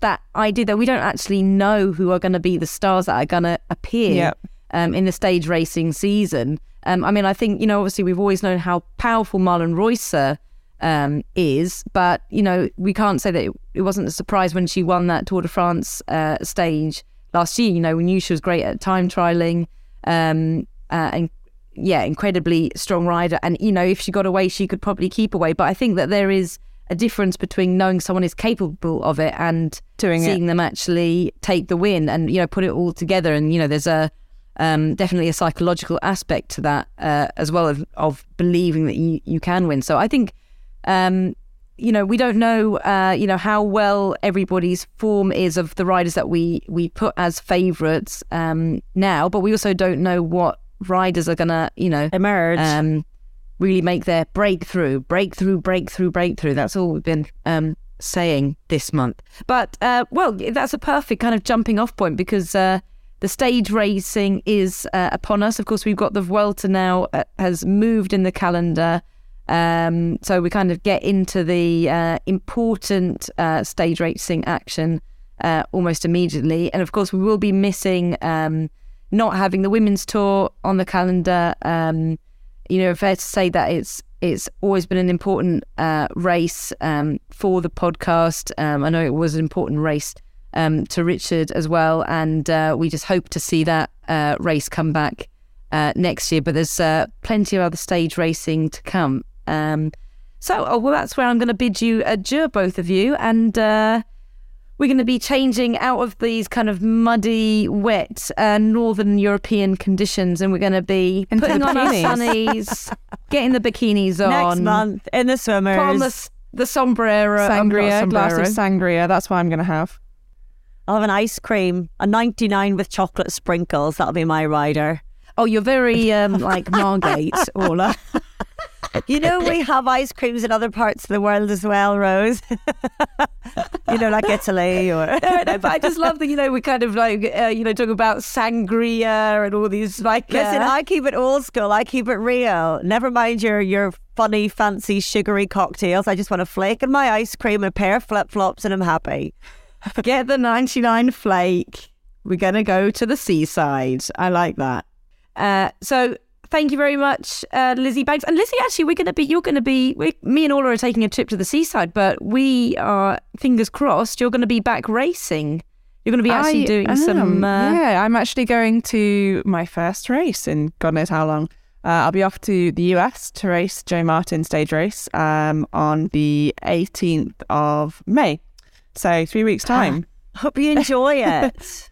that idea that we don't actually know who are going to be the stars that are going to appear Yep. um, in the stage racing season. Um, I mean, I think, you know, obviously we've always known how powerful Marlen Reusser um, is, but, you know, we can't say that it, it wasn't a surprise when she won that Tour de France uh, stage last year. You know, we knew she was great at time trialing um, uh, and, yeah, incredibly strong rider. And, you know, if she got away, she could probably keep away. But I think that there is a difference between knowing someone is capable of it and Doing it. seeing them actually take the win and, you know, put it all together. And, you know, there's a, um, definitely a psychological aspect to that uh, as well of, of believing that you, you can win. So I think, um, you know, we don't know, uh, you know, how well everybody's form is of the riders that we we put as favourites um, now, but we also don't know what riders are gonna, you know, emerge, um, really make their breakthrough, breakthrough, breakthrough, breakthrough. That's all we've been um, saying this month. But uh, well, that's a perfect kind of jumping off point because. Uh, the stage racing is uh, upon us. Of course, we've got the Vuelta now uh, has moved in the calendar, um, so we kind of get into the uh, important uh, stage racing action uh, almost immediately. And of course, we will be missing um, not having the women's tour on the calendar. Um, you know, fair to say that it's it's always been an important uh, race um, for the podcast. Um, I know it was an important race um, to Richard as well, and uh, we just hope to see that uh, race come back next year. But there's plenty of other stage racing to come. Um, so, oh, well, that's where I'm going to bid you adieu, both of you, and uh, we're going to be changing out of these kind of muddy, wet uh, northern European conditions, and we're going to be putting on our bikinis. sunnies, getting the bikinis on Next month in the swimmers. Put on the, the sombrero, Sangria, umbrella glass of sangria. That's what I'm going to have. I'll have an ice cream, a 99 with chocolate sprinkles. That'll be my rider. Oh, you're very um, like Margate, Orla. You know, we have ice creams in other parts of the world as well, Rose. you know, like Italy or. no, no, but I just love that, you know, we kind of like, uh, you know, talk about sangria and all these like. Listen, uh, I keep it old school. I keep it real. Never mind your your funny, fancy, sugary cocktails. I just want a flake in my ice cream, and a pair of flip flops, and I'm happy. Get the 99 flake. We're going to go to the seaside. I like that. Uh, so thank you very much, uh, Lizzie Banks. And Lizzie, actually, we're going to be, you're going to be, we, me and Orla are taking a trip to the seaside, but we are, fingers crossed, you're going to be back racing. You're going to be actually I doing am. some. Uh, yeah, I'm actually going to my first race in God knows how long. Uh, I'll be off to the US to race Joe Martin stage race um, on the 18th of May. So three weeks' time. Hope you enjoy it.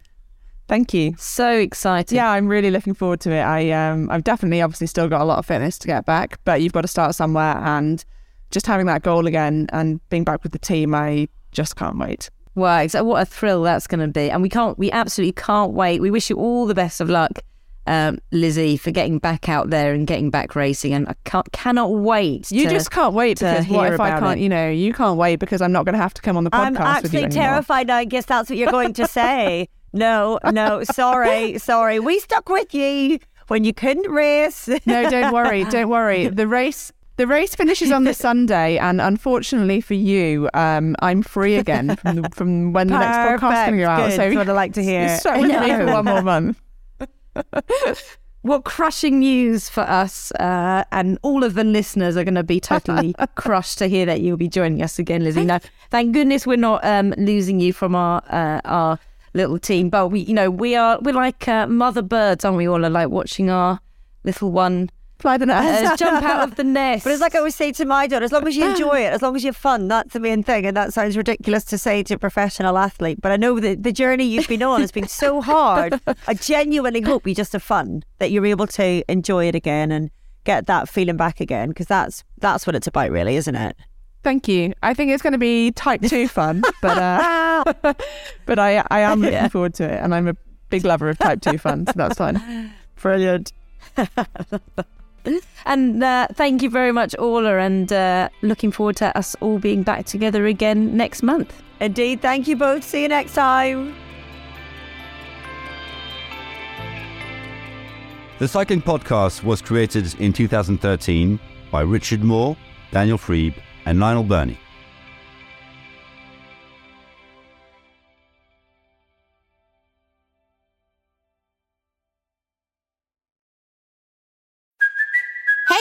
Thank you. So excited. Yeah, I'm really looking forward to it. I um, I've definitely obviously still got a lot of fitness to get back, but you've got to start somewhere. And just having that goal again and being back with the team, I just can't wait. Wow, exactly. What a thrill that's going to be. And we can't, we absolutely can't wait. We wish you all the best of luck, um, Lizzie, for getting back out there and getting back racing. And I can't, cannot wait. You to- just can't wait to because what hear if I about can't, it. you know, you can't wait because I'm not going to have to come on the podcast I'm with you actually anymore. terrified. I guess that's what you're going to say. no, no, sorry, sorry. We stuck with you when you couldn't race. no, don't worry, don't worry. The race the race finishes on the Sunday, and unfortunately for you, um, I'm free again from, the, from when the next podcast is going to go out. Perfect. So Good. What I like to hear. you're stuck with me for one more month. What crushing news for us, uh, and all of the listeners are going to be totally crushed to hear that you'll be joining us again, Lizzie. No, thank goodness we're not um, losing you from our uh, our little team, but we, you know, we are we're like uh, mother birds, aren't we? All are like watching our little one fly the uh, jump out of the nest. But it's like I always say to my daughter, as long as you enjoy it, as long as you have fun, that's the main thing. And that sounds ridiculous to say to a professional athlete, but I know that the journey you've been on has been so hard. I genuinely hope you just have fun, that you're able to enjoy it again and get that feeling back again, because that's that's what it's about, really, isn't it? Thank you. I think it's going to be type two fun, but uh, but I I am looking Yeah. forward to it, and I'm a big lover of type two fun, so that's fine. Brilliant. and uh, thank you very much, Orla, and uh, looking forward to us all being back together again next month. Indeed. Thank you both. See you next time. The Cycling Podcast was created in 2013 by Richard Moore, Daniel Friebe, and Lionel Birnie.